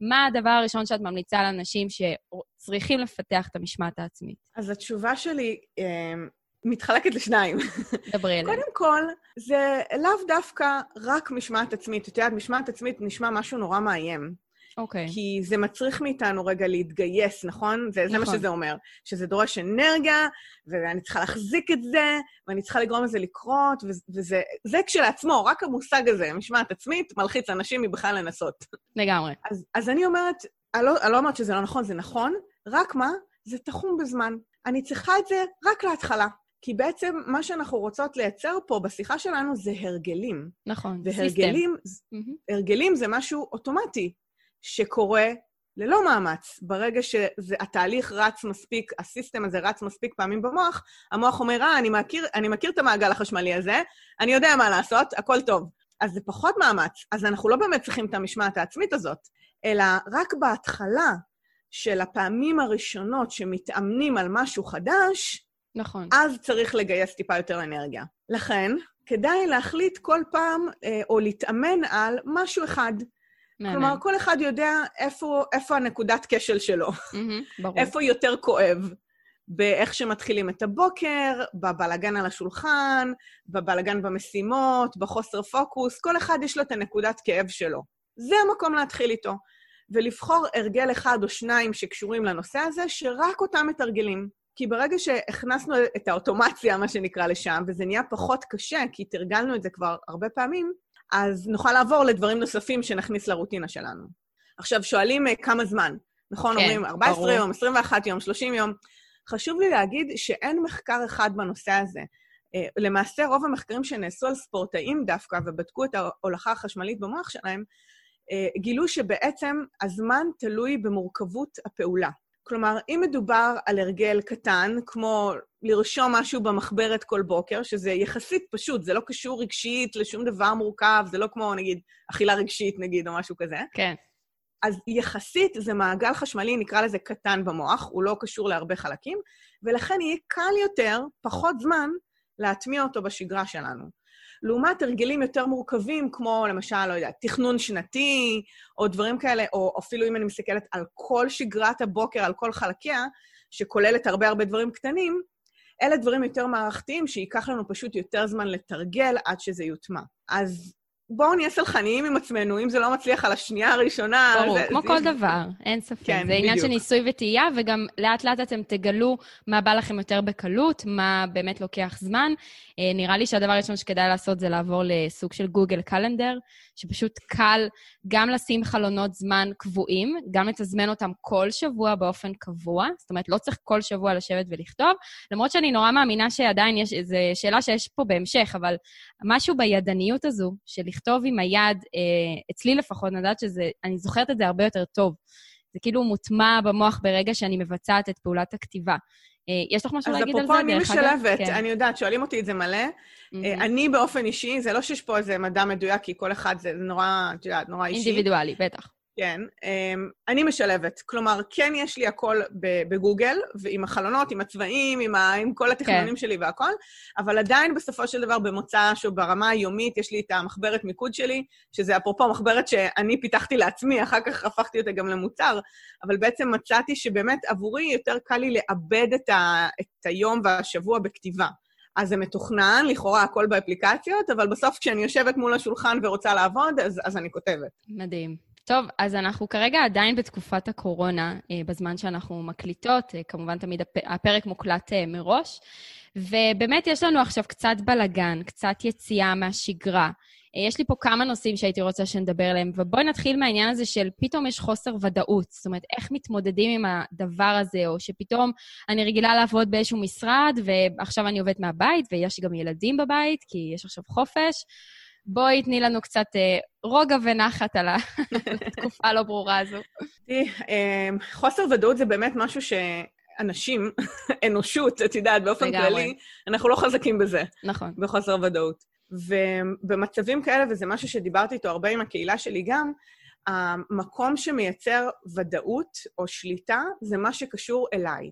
Speaker 1: מה הדבר הראשון שאת ממליצה לאנשים שצריכים לפתח את המשמעת העצמית?
Speaker 2: אז התשובה שלי, אמ, מתחלקת לשניים.
Speaker 1: דברי אליי.
Speaker 2: קודם כל, זה לאו דווקא רק משמעת עצמית. את יודעת, משמעת עצמית נשמע משהו נורא מאיים.
Speaker 1: אוקיי. Okay.
Speaker 2: כי זה מצריך מאיתנו רגע להתגייס, נכון? זה, נכון. זה מה שזה אומר. שזה דורש אנרגיה, ואני צריכה להחזיק את זה, ואני צריכה לגרום לזה לקרות, וזה זה כשלעצמו, רק המושג הזה, משמעת עצמית, מלחיץ אנשים מבכלל לנסות.
Speaker 1: לגמרי.
Speaker 2: אז, אז אני אומרת, אני לא, אני לא אומרת שזה לא נכון, זה נכון, רק מה? זה תחום בזמן. אני צריכה את זה רק להתחלה. כי בעצם מה שאנחנו רוצות לייצר פה בשיחה שלנו זה הרגלים.
Speaker 1: נכון,
Speaker 2: והרגלים,
Speaker 1: סיסטם.
Speaker 2: הרגלים זה משהו אוטומטי שקורה ללא מאמץ. ברגע שהתהליך רץ מספיק, הסיסטם הזה רץ מספיק פעמים במוח, המוח אומר, אה, אני מכיר, אני מכיר את המעגל החשמלי הזה, אני יודע מה לעשות, הכל טוב. אז זה פחות מאמץ. אז אנחנו לא באמת צריכים את המשמעת העצמית הזאת, אלא רק בהתחלה של הפעמים הראשונות שמתאמנים על משהו חדש,
Speaker 1: נכון.
Speaker 2: אז צריך לגייס טיפה יותר אנרגיה. לכן, כדאי להחליט כל פעם, אה, או להתאמן על משהו אחד. מעניין. כלומר, כל אחד יודע איפה, איפה הנקודת כשל שלו.
Speaker 1: Mm-hmm, ברור.
Speaker 2: איפה יותר כואב. באיך שמתחילים את הבוקר, בבלגן על השולחן, בבלגן במשימות, בחוסר פוקוס, כל אחד יש לו את הנקודת כאב שלו. זה המקום להתחיל איתו. ולבחור הרגל אחד או שניים שקשורים לנושא הזה, שרק אותם מתרגלים. כי ברגע שהכנסנו את האוטומציה, מה שנקרא, לשם, וזה נהיה פחות קשה, כי תרגלנו את זה כבר הרבה פעמים, אז נוכל לעבור לדברים נוספים שנכניס לרוטינה שלנו. עכשיו, שואלים uh, כמה זמן, נכון? כן, אומרים 14 ברור. יום, 21 יום, 30 יום. חשוב לי להגיד שאין מחקר אחד בנושא הזה. Uh, למעשה, רוב המחקרים שנעשו על ספורטאים דווקא, ובדקו את ההולכה החשמלית במוח שלהם, uh, גילו שבעצם הזמן תלוי במורכבות הפעולה. כלומר, אם מדובר על הרגל קטן, כמו לרשום משהו במחברת כל בוקר, שזה יחסית פשוט, זה לא קשור רגשית לשום דבר מורכב, זה לא כמו, נגיד, אכילה רגשית, נגיד, או משהו כזה.
Speaker 1: כן.
Speaker 2: אז יחסית זה מעגל חשמלי, נקרא לזה קטן במוח, הוא לא קשור להרבה חלקים, ולכן יהיה קל יותר, פחות זמן, להטמיע אותו בשגרה שלנו. לעומת הרגלים יותר מורכבים, כמו למשל, לא יודעת, תכנון שנתי, או דברים כאלה, או אפילו אם אני מסתכלת על כל שגרת הבוקר, על כל חלקיה, שכוללת הרבה הרבה דברים קטנים, אלה דברים יותר מערכתיים שייקח לנו פשוט יותר זמן לתרגל עד שזה יוטמע. אז בואו נהיה סלחניים עם עצמנו, אם זה לא מצליח על השנייה הראשונה...
Speaker 1: ברור,
Speaker 2: זה,
Speaker 1: כמו
Speaker 2: זה...
Speaker 1: כל דבר, אין ספק.
Speaker 2: כן,
Speaker 1: זה עניין
Speaker 2: בדיוק.
Speaker 1: של ניסוי וטעייה, וגם לאט-לאט אתם תגלו מה בא לכם יותר בקלות, מה באמת לוקח זמן. אה, נראה לי שהדבר הראשון שכדאי לעשות זה לעבור לסוג של גוגל קלנדר, שפשוט קל גם לשים חלונות זמן קבועים, גם לתזמן אותם כל שבוע באופן קבוע, זאת אומרת, לא צריך כל שבוע לשבת ולכתוב, למרות שאני נורא מאמינה שעדיין יש, זו שאלה שיש פה בהמשך, אבל משהו בידניות הזו, של לכתוב עם היד, אה, אצלי לפחות, אני יודעת שזה, אני זוכרת את זה הרבה יותר טוב. זה כאילו מוטמע במוח ברגע שאני מבצעת את פעולת הכתיבה. אה, יש לך משהו
Speaker 2: אז
Speaker 1: להגיד על זה,
Speaker 2: אפרופו, אני? משלבת,
Speaker 1: כן.
Speaker 2: אני יודעת, שואלים אותי את זה מלא. אה, אני באופן אישי, זה לא שיש פה איזה מדע מדויק, כי כל אחד זה נורא, את יודעת, נורא אישי.
Speaker 1: אינדיבידואלי, בטח.
Speaker 2: כן. אמ, אני משלבת. כלומר, כן יש לי הכל בגוגל, ועם החלונות, עם הצבעים, עם, ה- עם כל התכנונים
Speaker 1: כן.
Speaker 2: שלי והכל, אבל עדיין בסופו של דבר במוצ"ש או ברמה היומית יש לי את המחברת מיקוד שלי, שזה אפרופו מחברת שאני פיתחתי לעצמי, אחר כך הפכתי אותה גם למוצר, אבל בעצם מצאתי שבאמת עבורי יותר קל לי לאבד את, ה- את היום והשבוע בכתיבה. אז זה מתוכנן, לכאורה הכל באפליקציות, אבל בסוף כשאני יושבת מול השולחן ורוצה לעבוד, אז, אז אני כותבת.
Speaker 1: מדהים. טוב, אז אנחנו כרגע עדיין בתקופת הקורונה, אה, בזמן שאנחנו מקליטות, אה, כמובן תמיד הפ- הפרק מוקלט אה, מראש, ובאמת יש לנו עכשיו קצת בלגן, קצת יציאה מהשגרה. יש לי פה כמה נושאים שהייתי רוצה שנדבר עליהם, ובואי נתחיל מהעניין הזה של פתאום יש חוסר ודאות. זאת אומרת, איך מתמודדים עם הדבר הזה, או שפתאום אני רגילה לעבוד באיזשהו משרד, ועכשיו אני עובדת מהבית, ויש גם ילדים בבית, כי יש עכשיו חופש. בואי תני לנו קצת אה, רוגע ונחת על [LAUGHS] התקופה הלא ברורה הזו.
Speaker 2: תראי, אמ, חוסר ודאות זה באמת משהו שאנשים, [LAUGHS] אנושות, את יודעת, באופן. כללי, אנחנו לא חזקים בזה,
Speaker 1: נכון.
Speaker 2: בחוסר ודאות. ובמצבים כאלה, וזה משהו שדיברתי איתו הרבה עם הקהילה שלי גם, המקום שמייצר ודאות או שליטה זה מה שקשור אליי.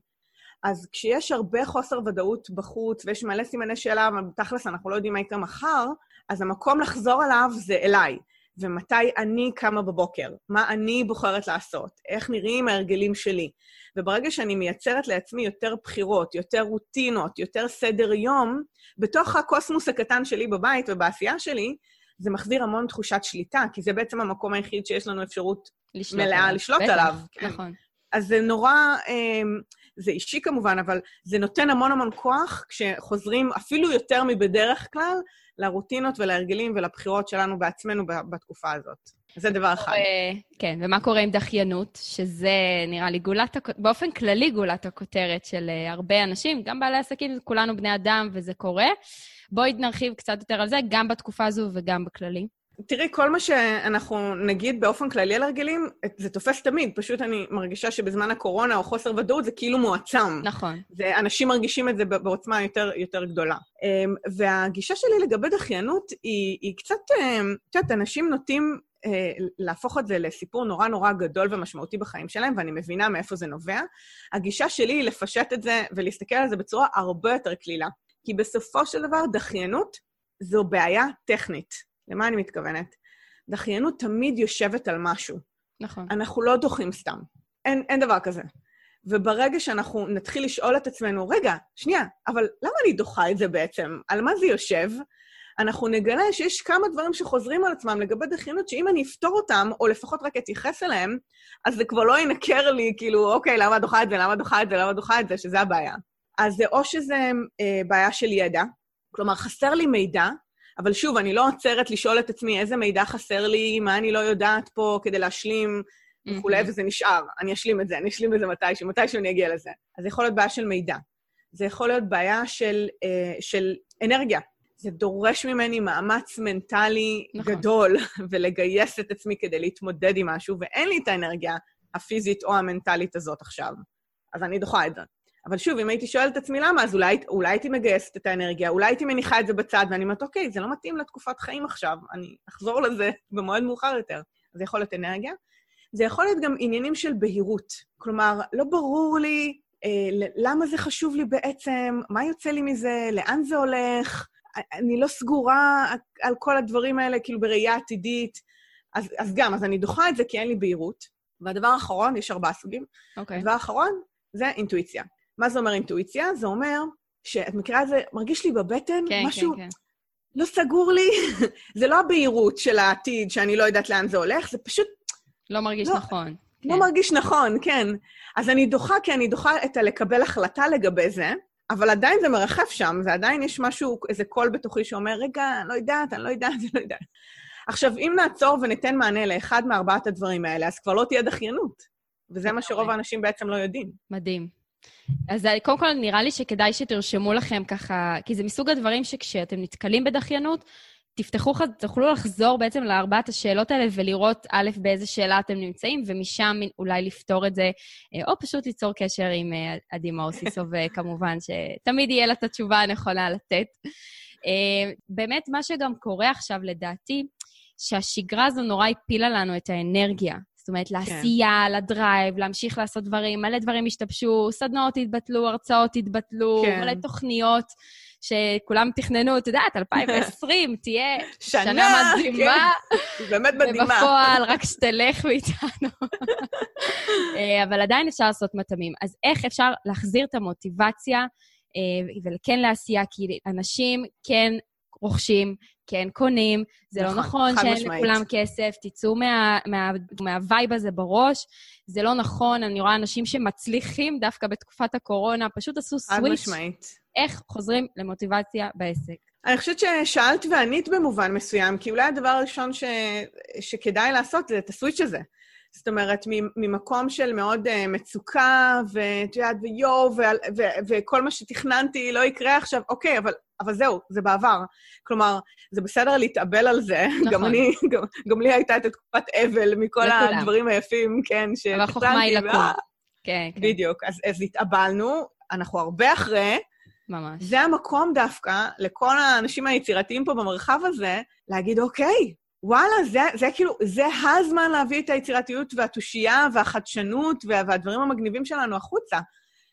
Speaker 2: אז כשיש הרבה חוסר ודאות בחוץ ויש מלא סימני שאלה, אבל בתכלס אנחנו לא יודעים מה יקרה מחר, אז המקום לחזור אליו זה אליי. ומתי אני קמה בבוקר, מה אני בוחרת לעשות, איך נראים ההרגלים שלי. וברגע שאני מייצרת לעצמי יותר בחירות, יותר רוטינות, יותר סדר יום, בתוך הקוסמוס הקטן שלי בבית ובעשייה שלי, זה מחזיר המון תחושת שליטה, כי זה בעצם המקום היחיד שיש לנו אפשרות
Speaker 1: לשלוט
Speaker 2: מלאה
Speaker 1: עליו.
Speaker 2: לשלוט
Speaker 1: בטח,
Speaker 2: עליו, כן.
Speaker 1: נכון.
Speaker 2: אז זה נורא, אמ, זה אישי כמובן, אבל זה נותן המון המון כוח כשחוזרים, אפילו יותר מבדרך כלל, לרוטינות ולהרגלים ולבחירות שלנו בעצמנו בתקופה הזאת. זה דבר אחד.
Speaker 1: אה, כן, ומה קורה עם דחיינות, שזה נראה לי גולת, באופן כללי גולת הכותרת של אה, הרבה אנשים, גם בעלי עסקים, כולנו בני אדם וזה קורה. בואי נרחיב קצת יותר על זה, גם בתקופה הזו וגם בכללי.
Speaker 2: תראי, כל מה שאנחנו נגיד באופן כללי על הרגלים, זה תופס תמיד. פשוט אני מרגישה שבזמן הקורונה או חוסר ודאות זה כאילו מועצם.
Speaker 1: נכון.
Speaker 2: זה, אנשים מרגישים את זה בעוצמה יותר, יותר גדולה. אמ, והגישה שלי לגבי דחיינות היא, היא קצת, אמ, את יודעת, אנשים נוטים אה, להפוך את זה לסיפור נורא נורא גדול ומשמעותי בחיים שלהם, ואני מבינה מאיפה זה נובע. הגישה שלי היא לפשט את זה ולהסתכל על זה בצורה הרבה יותר קלילה. כי בסופו של דבר, דחיינות זו בעיה טכנית. למה אני מתכוונת? דחיינות תמיד יושבת על משהו.
Speaker 1: נכון.
Speaker 2: אנחנו לא דוחים סתם. אין, אין דבר כזה. וברגע שאנחנו נתחיל לשאול את עצמנו, רגע, שנייה, אבל למה אני דוחה את זה בעצם? על מה זה יושב? אנחנו נגלה שיש כמה דברים שחוזרים על עצמם לגבי דחיינות, שאם אני אפתור אותם, או לפחות רק אתייחס אליהם, אז זה כבר לא ינקר לי, כאילו, אוקיי, למה דוחה את זה, למה דוחה את זה, למה דוחה את זה, שזה הבעיה. אז זה או שזה אה, בעיה של ידע, כלומר, חסר לי מידע, אבל שוב, אני לא עוצרת לשאול את עצמי איזה מידע חסר לי, מה אני לא יודעת פה כדי להשלים וכולי, וזה נשאר. אני אשלים את זה, אני אשלים את זה מתישהו, מתישהו אני אגיע לזה. אז זה יכול להיות בעיה של מידע. זה יכול להיות בעיה של, אה, של אנרגיה. זה דורש ממני מאמץ מנטלי
Speaker 1: נכון.
Speaker 2: גדול, [LAUGHS] ולגייס את עצמי כדי להתמודד עם משהו, ואין לי את האנרגיה הפיזית או המנטלית הזאת עכשיו. אז אני דוחה את זה. אבל שוב, אם הייתי שואלת את עצמי למה, אז אולי, אולי הייתי מגייסת את האנרגיה, אולי הייתי מניחה את זה בצד, ואני אומרת, אוקיי, זה לא מתאים לתקופת חיים עכשיו, אני אחזור לזה במועד מאוחר יותר. זה יכול להיות אנרגיה. זה יכול להיות גם עניינים של בהירות. כלומר, לא ברור לי אה, למה זה חשוב לי בעצם, מה יוצא לי מזה, לאן זה הולך. אני לא סגורה על כל הדברים האלה, כאילו בראייה עתידית. אז, אז גם, אז אני דוחה את זה כי אין לי בהירות. והדבר האחרון, יש ארבעה סוגים.
Speaker 1: אוקיי.
Speaker 2: הדבר האחרון זה אינטואיציה. מה זה אומר אינטואיציה? זה אומר שאת מכירה את זה, מרגיש לי בבטן
Speaker 1: כן,
Speaker 2: משהו
Speaker 1: כן, כן.
Speaker 2: לא סגור לי. [LAUGHS] זה לא הבהירות של העתיד, שאני לא יודעת לאן זה הולך, זה פשוט
Speaker 1: לא מרגיש
Speaker 2: לא,
Speaker 1: נכון.
Speaker 2: לא
Speaker 1: כן.
Speaker 2: מרגיש נכון, כן. אז אני דוחה, כי אני דוחה את הלקבל החלטה לגבי זה, אבל עדיין זה מרחף שם, ועדיין יש משהו, איזה קול בתוכי שאומר, רגע, אני לא יודעת, אני לא יודעת, אני לא יודעת. עכשיו, אם נעצור וניתן מענה לאחד מארבעת הדברים האלה, אז כבר לא תהיה דחיינות. וזה מה שרוב האנשים בעצם לא יודעים.
Speaker 1: מדהים. אז אה, קודם כל, נראה לי שכדאי שתרשמו לכם ככה, כי זה מסוג הדברים שכשאתם נתקלים בדחיינות, תפתחו, תוכלו לחזור בעצם לארבעת השאלות האלה ולראות א', באיזה שאלה אתם נמצאים, ומשם אולי לפתור את זה, אה, או פשוט ליצור קשר עם אה, עדי מאוסיסוב, [LAUGHS] כמובן, שתמיד יהיה לה את התשובה הנכונה לתת. באמת, מה שגם קורה עכשיו, לדעתי, שהשגרה הזו נורא הפילה לנו את האנרגיה. זאת אומרת, לעשייה, לדרייב, להמשיך לעשות דברים, מלא דברים השתבשו, סדנאות התבטלו, הרצאות התבטלו,
Speaker 2: כן.
Speaker 1: מלא תוכניות שכולם תכננו, את יודעת, [LAUGHS] 2020 תהיה
Speaker 2: שנה,
Speaker 1: שנה מדהימה,
Speaker 2: היא באמת מדהימה.
Speaker 1: ובפועל רק שתלך מאיתנו. [LAUGHS] אה, אבל עדיין אפשר לעשות מתאמים. אז איך אפשר להחזיר את המוטיבציה אה, וכן לעשייה? כי אנשים כן רוכשים, כן קונים, זה לא
Speaker 2: נכון,
Speaker 1: נכון
Speaker 2: חד
Speaker 1: שאין
Speaker 2: משמעית.
Speaker 1: לכולם כסף, תצאו מה- מה- מהווייב הזה בראש, זה לא נכון, אני רואה אנשים שמצליחים דווקא בתקופת הקורונה, פשוט עשו
Speaker 2: חד
Speaker 1: סוויץ',
Speaker 2: משמעית.
Speaker 1: איך חוזרים למוטיבציה בעסק.
Speaker 2: אני חושבת ששאלת וענית במובן מסוים, כי אולי הדבר הראשון ש... שכדאי לעשות זה את הסוויץ' הזה. זאת אומרת, ממקום של מאוד uh, מצוקה, ואת יודעת, ויואו, וכל מה שתכננתי לא יקרה עכשיו, אוקיי, אבל, אבל זהו, זה בעבר. כלומר, זה בסדר להתאבל על זה. [LAUGHS]
Speaker 1: נכון.
Speaker 2: גם אני, גם, גם לי הייתה את תקופת אבל מכל
Speaker 1: לכולם.
Speaker 2: הדברים היפים, כן, שתכננתי.
Speaker 1: אבל החוכמה היא לקום. כן, כן,
Speaker 2: בדיוק. אז, אז התאבלנו, אנחנו הרבה אחרי,
Speaker 1: ממש.
Speaker 2: זה המקום דווקא לכל האנשים היצירתיים פה במרחב הזה, להגיד, אוקיי, וואלה, זה, זה כאילו, זה הזמן להביא את היצירתיות והתושייה והחדשנות וה, והדברים המגניבים שלנו החוצה.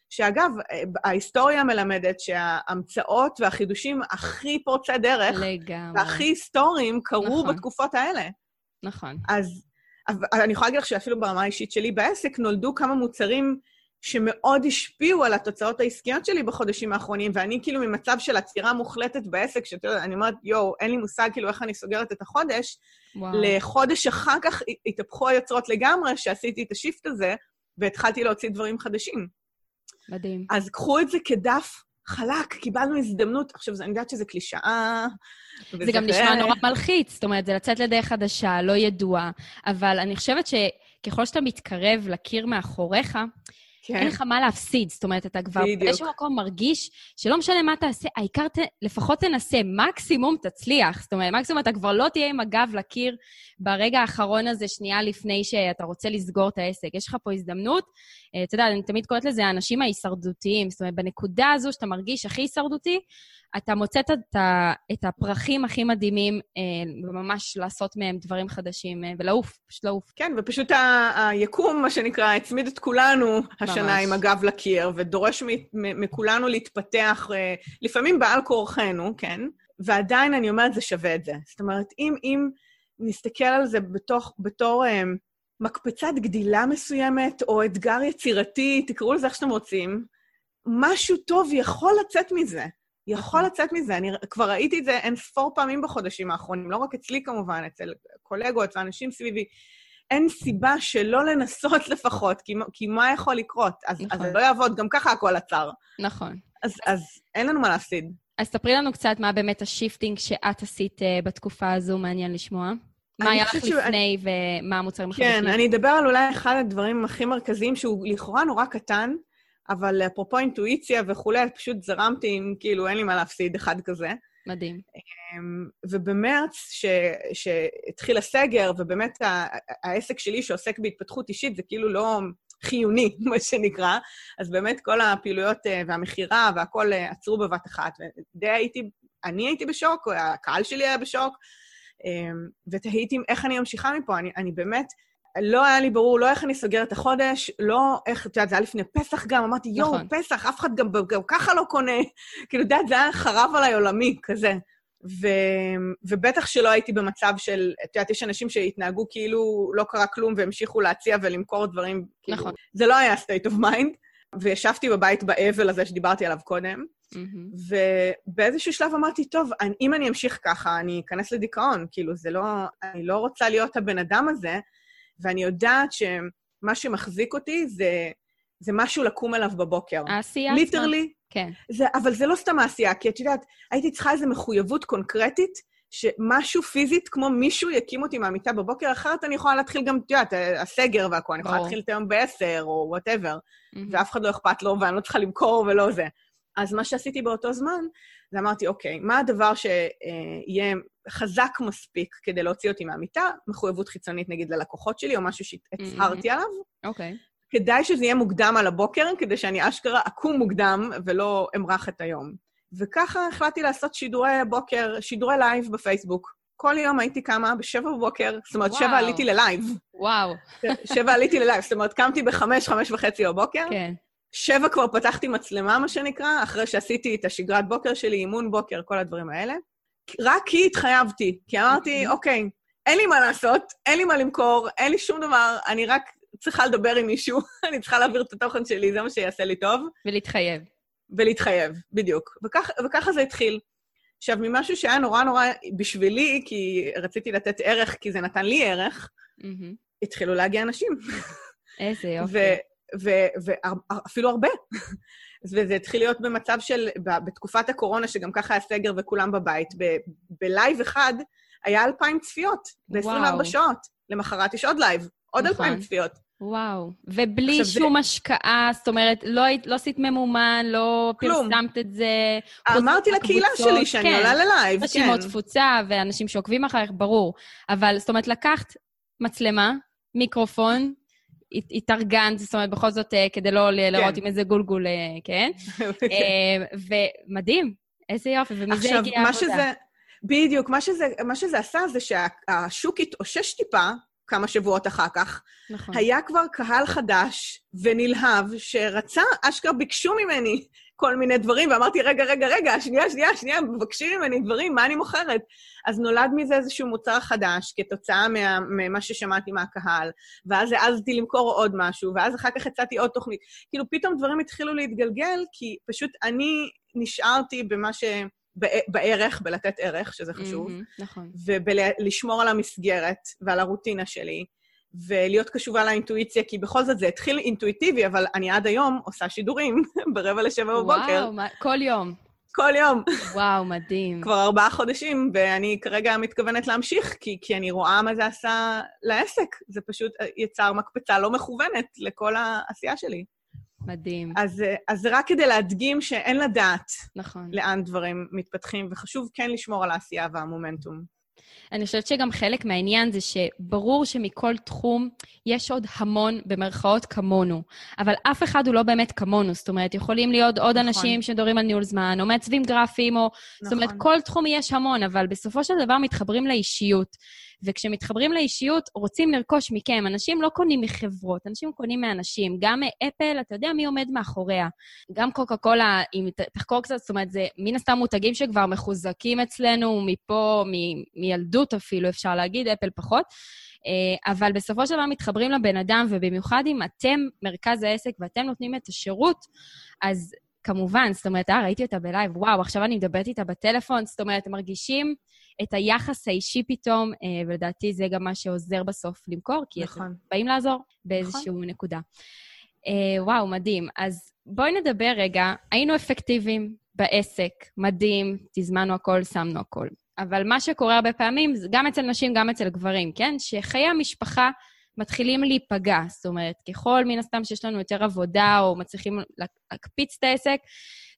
Speaker 2: שאגב, אה, ההיסטוריה מלמדת שההמצאות והחידושים הכי פורצי דרך
Speaker 1: לגמרי.
Speaker 2: והכי היסטוריים קרו
Speaker 1: נכון.
Speaker 2: בתקופות האלה.
Speaker 1: נכון.
Speaker 2: אז, אבל אני יכולה להגיד לך שאפילו ברמה האישית שלי בעסק נולדו כמה מוצרים שמאוד השפיעו על התוצאות העסקיות שלי בחודשים האחרונים, ואני כאילו ממצב של עצירה מוחלטת בעסק, שאתה יודע, אני אומרת, יואו, אין לי מושג כאילו איך אני סוגרת את החודש,
Speaker 1: וואו.
Speaker 2: לחודש אחר כך התהפכו היוצרות לגמרי, שעשיתי את השיפט הזה, והתחלתי להוציא דברים חדשים.
Speaker 1: מדהים.
Speaker 2: אז קחו את זה כדף חלק, קיבלנו הזדמנות. עכשיו, אני יודעת שזו קלישאה,
Speaker 1: זה גם נשמע נורא מלחיץ, זאת אומרת, זה לצאת לדרך חדשה, לא ידועה, אבל אני חושבת שככל שאתה מתקרב לקיר מאחוריך, אין
Speaker 2: כן,
Speaker 1: לך מה להפסיד. זאת אומרת, אתה כבר
Speaker 2: בדיוק.
Speaker 1: באיזשהו מקום מרגיש שלא משנה מה תעשה, העיקר ת, לפחות תנסה, מקסימום תצליח. זאת אומרת, מקסימום אתה כבר לא תהיה עם הגב לקיר ברגע האחרון הזה, שנייה לפני שאתה רוצה לסגור את העסק. יש לך פה הזדמנות. אה, אתה יודע, אני תמיד קוראת לזה האנשים ההישרדותיים. זאת אומרת, בנקודה הזו שאתה מרגיש הכי הישרדותי, אתה מוצא את את הפרחים הכי מדהימים, אה, וממש לעשות מהם דברים חדשים, אה, ולעוף, פשוט לעוף.
Speaker 2: כן, ופשוט ה- היקום, מה שנקרא, הצמיד את כולנו השנה
Speaker 1: ממש.
Speaker 2: עם הגב לקיר, ודורש מ- מ- מכולנו להתפתח, לפעמים בעל כורחנו, כן? ועדיין אני אומרת, זה שווה את זה. זאת אומרת, אם, אם נסתכל על זה בתוך, בתור אה, מקפצת גדילה מסוימת, או אתגר יצירתי, תקראו לזה איך שאתם רוצים, משהו טוב יכול לצאת מזה. יכול
Speaker 1: נכון.
Speaker 2: לצאת מזה. אני כבר ראיתי את זה אין ספור פעמים בחודשים האחרונים, לא רק אצלי כמובן, אצל קולגות ואנשים סביבי. אין סיבה שלא לנסות [LAUGHS] לפחות, כי, כי מה יכול לקרות? אז, אז
Speaker 1: נכון.
Speaker 2: זה לא יעבוד, גם ככה הכל עצר.
Speaker 1: נכון.
Speaker 2: אז, אז אין לנו מה להפסיד.
Speaker 1: אז ספרי לנו קצת מה באמת ה shifting שאת עשית אה, בתקופה הזו, מעניין לשמוע. מה
Speaker 2: אני
Speaker 1: היה לך לפני ומה המוצרים החדשים?
Speaker 2: כן, אני אדבר על אולי אחד הדברים הכי מרכזיים, שהוא לכאורה נורא קטן, אבל אפרופו אינטואיציה וכולי, פשוט זרמתי עם, כאילו, אין לי מה להפסיד, אחד כזה.
Speaker 1: מדהים.
Speaker 2: אמ, ובמרץ, ש- שהתחיל הסגר, ובאמת העסק שלי שעוסק בהתפתחות אישית, זה כאילו לא חיוני, [LAUGHS] מה שנקרא, אז באמת כל הפעילויות אה, והמכירה והכול אה, עצרו בבת אחת, ודי הייתי, אני הייתי בשוק, הקהל שלי היה בשוק, אמ, ותהיתי איך אני ממשיכה מפה. אני, אני באמת, לא היה לי ברור, לא איך אני סוגרת את החודש, לא איך, את יודעת, זה היה לפני פסח גם, אמרתי, יואו,
Speaker 1: נכון.
Speaker 2: פסח, אף אחד גם, גם ככה לא קונה. [LAUGHS] כאילו, את יודעת, זה היה חרב עליי עולמי, כזה. ו... ובטח שלא הייתי במצב של, את יודעת, יש אנשים שהתנהגו כאילו לא קרה כלום והמשיכו להציע ולמכור דברים. כאילו,
Speaker 1: נכון.
Speaker 2: זה לא היה state of mind, וישבתי בבית באבל הזה שדיברתי עליו קודם,
Speaker 1: מהמם.
Speaker 2: ובאיזשהו שלב אמרתי, טוב, אני, אם אני אמשיך ככה, אני אכנס לדיכאון. כאילו, זה לא... אני לא רוצה להיות הבן אדם הזה, ואני יודעת שמה שמחזיק אותי זה, זה משהו לקום אליו בבוקר.
Speaker 1: העשייה עצמה.
Speaker 2: literally,
Speaker 1: כן.
Speaker 2: זה, אבל זה לא סתם העשייה, כי את יודעת, הייתי צריכה איזו מחויבות קונקרטית, שמשהו פיזית, כמו מישהו יקים אותי מהמיטה בבוקר, אחרת אני יכולה להתחיל גם, את יודעת, הסגר והכול, אני יכולה. להתחיל את היום בעשר, או whatever,
Speaker 1: מהמם.
Speaker 2: ואף אחד לא אכפת לו, ואני לא צריכה למכור ולא זה. אז מה שעשיתי באותו זמן, זה אמרתי, אוקיי, מה הדבר שיהיה חזק מספיק כדי להוציא אותי מהמיטה? מחויבות חיצונית, נגיד, ללקוחות שלי, או משהו שהצהרתי עליו.
Speaker 1: אוקיי.
Speaker 2: כדאי שזה יהיה מוקדם על הבוקר, כדי שאני אשכרה אקום מוקדם ולא אמרח את היום. וככה החלטתי לעשות שידורי בוקר, שידורי לייב בפייסבוק. כל יום הייתי קמה בשבע בבוקר, זאת אומרת, שבע
Speaker 1: וואו.
Speaker 2: עליתי ללייב.
Speaker 1: וואו.
Speaker 2: שבע עליתי ללייב, זאת אומרת, קמתי בחמש, חמש וחצי בבוקר.
Speaker 1: כן.
Speaker 2: שבע כבר פתחתי מצלמה, מה שנקרא, אחרי שעשיתי את השגרת בוקר שלי, אימון בוקר, כל הדברים האלה. רק כי התחייבתי, כי אמרתי, אוקיי, אין לי מה לעשות, אין לי מה למכור, אין לי שום דבר, אני רק צריכה לדבר עם מישהו, [LAUGHS] אני צריכה להעביר את התוכן שלי, זה מה שיעשה לי טוב,
Speaker 1: ולהתחייב.
Speaker 2: ולהתחייב, בדיוק. וכך, וככה זה התחיל. עכשיו, ממשהו שהיה נורא נורא בשבילי, כי רציתי לתת ערך, כי זה נתן לי ערך,
Speaker 1: מהמם.
Speaker 2: התחילו להגיע אנשים.
Speaker 1: איזה [LAUGHS] יופי.
Speaker 2: ואפילו הרבה. [LAUGHS] וזה התחיל להיות במצב של, ב- בתקופת הקורונה, שגם ככה היה סגר וכולם בבית, ב- בלייב אחד היה אלפיים צפיות, ב-24
Speaker 1: וואו.
Speaker 2: שעות. למחרת יש עוד לייב, עוד
Speaker 1: נכון.
Speaker 2: אלפיים צפיות.
Speaker 1: וואו. ובלי
Speaker 2: עכשיו, זה-
Speaker 1: שום השקעה, זאת אומרת, לא לא עשית ממומן, לא
Speaker 2: כלום.
Speaker 1: פרסמת את זה. חוץ
Speaker 2: אמרתי לקהילה
Speaker 1: מהקבוצות,
Speaker 2: שלי שאני
Speaker 1: כן.
Speaker 2: עולה ללייב, כן.
Speaker 1: רשימות תפוצה ואנשים שעוקבים אחריך, ברור. אבל זאת אומרת, לקחת מצלמה, מיקרופון, הת- התארגנת, זאת אומרת, בכל זאת, אה, כדי לא לראות עם איזה גולגול, אה, כן? [LAUGHS] אה, ומדהים, איזה יופי, ומזה
Speaker 2: עכשיו,
Speaker 1: הגיעה
Speaker 2: מה
Speaker 1: העבודה.
Speaker 2: שזה... בדיוק, מה שזה, מה שזה עשה זה שהשוק התאושש טיפה כמה שבועות אחר כך.
Speaker 1: נכון.
Speaker 2: היה כבר קהל חדש ונלהב שרצה, אשכרה ביקשו ממני כל מיני דברים, ואמרתי, רגע, רגע, רגע, שנייה, שנייה, שנייה, מבקשים ממני דברים, מה אני מוכרת? אז נולד מזה איזשהו מוצר חדש כתוצאה מה, ממה ששמעתי מהקהל, ואז העזתי למכור עוד משהו, ואז אחר כך הצעתי עוד תוכנית. כאילו, פתאום דברים התחילו להתגלגל, כי פשוט אני נשארתי במה ש... בערך, בלתת ערך, שזה חשוב,
Speaker 1: מהמם, נכון.
Speaker 2: ולשמור על המסגרת ועל הרוטינה שלי, ולהיות קשובה לאינטואיציה, כי בכל זאת זה התחיל אינטואיטיבי, אבל אני עד היום עושה שידורים [LAUGHS] ברבע לשבע בבוקר,
Speaker 1: וואו, מה- כל יום.
Speaker 2: כל יום,
Speaker 1: וואו, מדהים.
Speaker 2: כבר ארבעה חודשים, ואני כרגע מתכוונת להמשיך, כי, כי אני רואה מה זה עשה לעסק. זה פשוט יצר מקפצה לא מכוונת לכל העשייה שלי.
Speaker 1: מדהים,
Speaker 2: אז, אז זה רק כדי להדגים שאין לדעת
Speaker 1: נכון.
Speaker 2: לאן דברים מתפתחים, וחשוב כן לשמור על העשייה והמומנטום.
Speaker 1: אני חושבת שגם חלק מהעניין זה שברור שמכל תחום יש עוד המון, במרכאות, כמונו. אבל אף אחד הוא לא באמת כמונו. זאת אומרת, יכולים להיות עוד
Speaker 2: נכון.
Speaker 1: אנשים שמדברים על ניהול זמן, או מעצבים גרפיים, או... זאת אומרת,
Speaker 2: נכון.
Speaker 1: כל תחום יש המון, אבל בסופו של דבר מתחברים לאישיות. וכשמתחברים לאישיות, רוצים לרכוש מכם. אנשים לא קונים מחברות, אנשים קונים מאנשים. גם אפל, אתה יודע מי עומד מאחוריה. גם קוקה קולה, אם תחקור קצת, זאת אומרת, זה מן הסתם מותגים שכבר מחוזקים אצלנו מפה, מ- מילדות אפילו, אפשר להגיד, אפל פחות. אה, אבל בסופו של דבר מתחברים לבן אדם, ובמיוחד אם אתם מרכז העסק ואתם נותנים את השירות, אז כמובן, זאת אומרת, אה, ראיתי אותה בלייב, וואו, עכשיו אני מדברת איתה בטלפון, זאת אומרת, מרגישים את היחס האישי פתאום, אה, ולדעתי זה גם מה שעוזר בסוף למכור, כי אתם
Speaker 2: נכון.
Speaker 1: באים לעזור באיזושהי נקודה. אה, וואו, מדהים. אז בואי נדבר רגע, היינו אפקטיביים בעסק, מדהים, תזמנו הכל, שמנו הכל. אבל מה שקורה הרבה פעמים, גם אצל נשים, גם אצל גברים, כן? שחיי המשפחה מתחילים להיפגע. זאת אומרת, ככל מן הסתם שיש לנו יותר עבודה או מצליחים להקפיץ את העסק,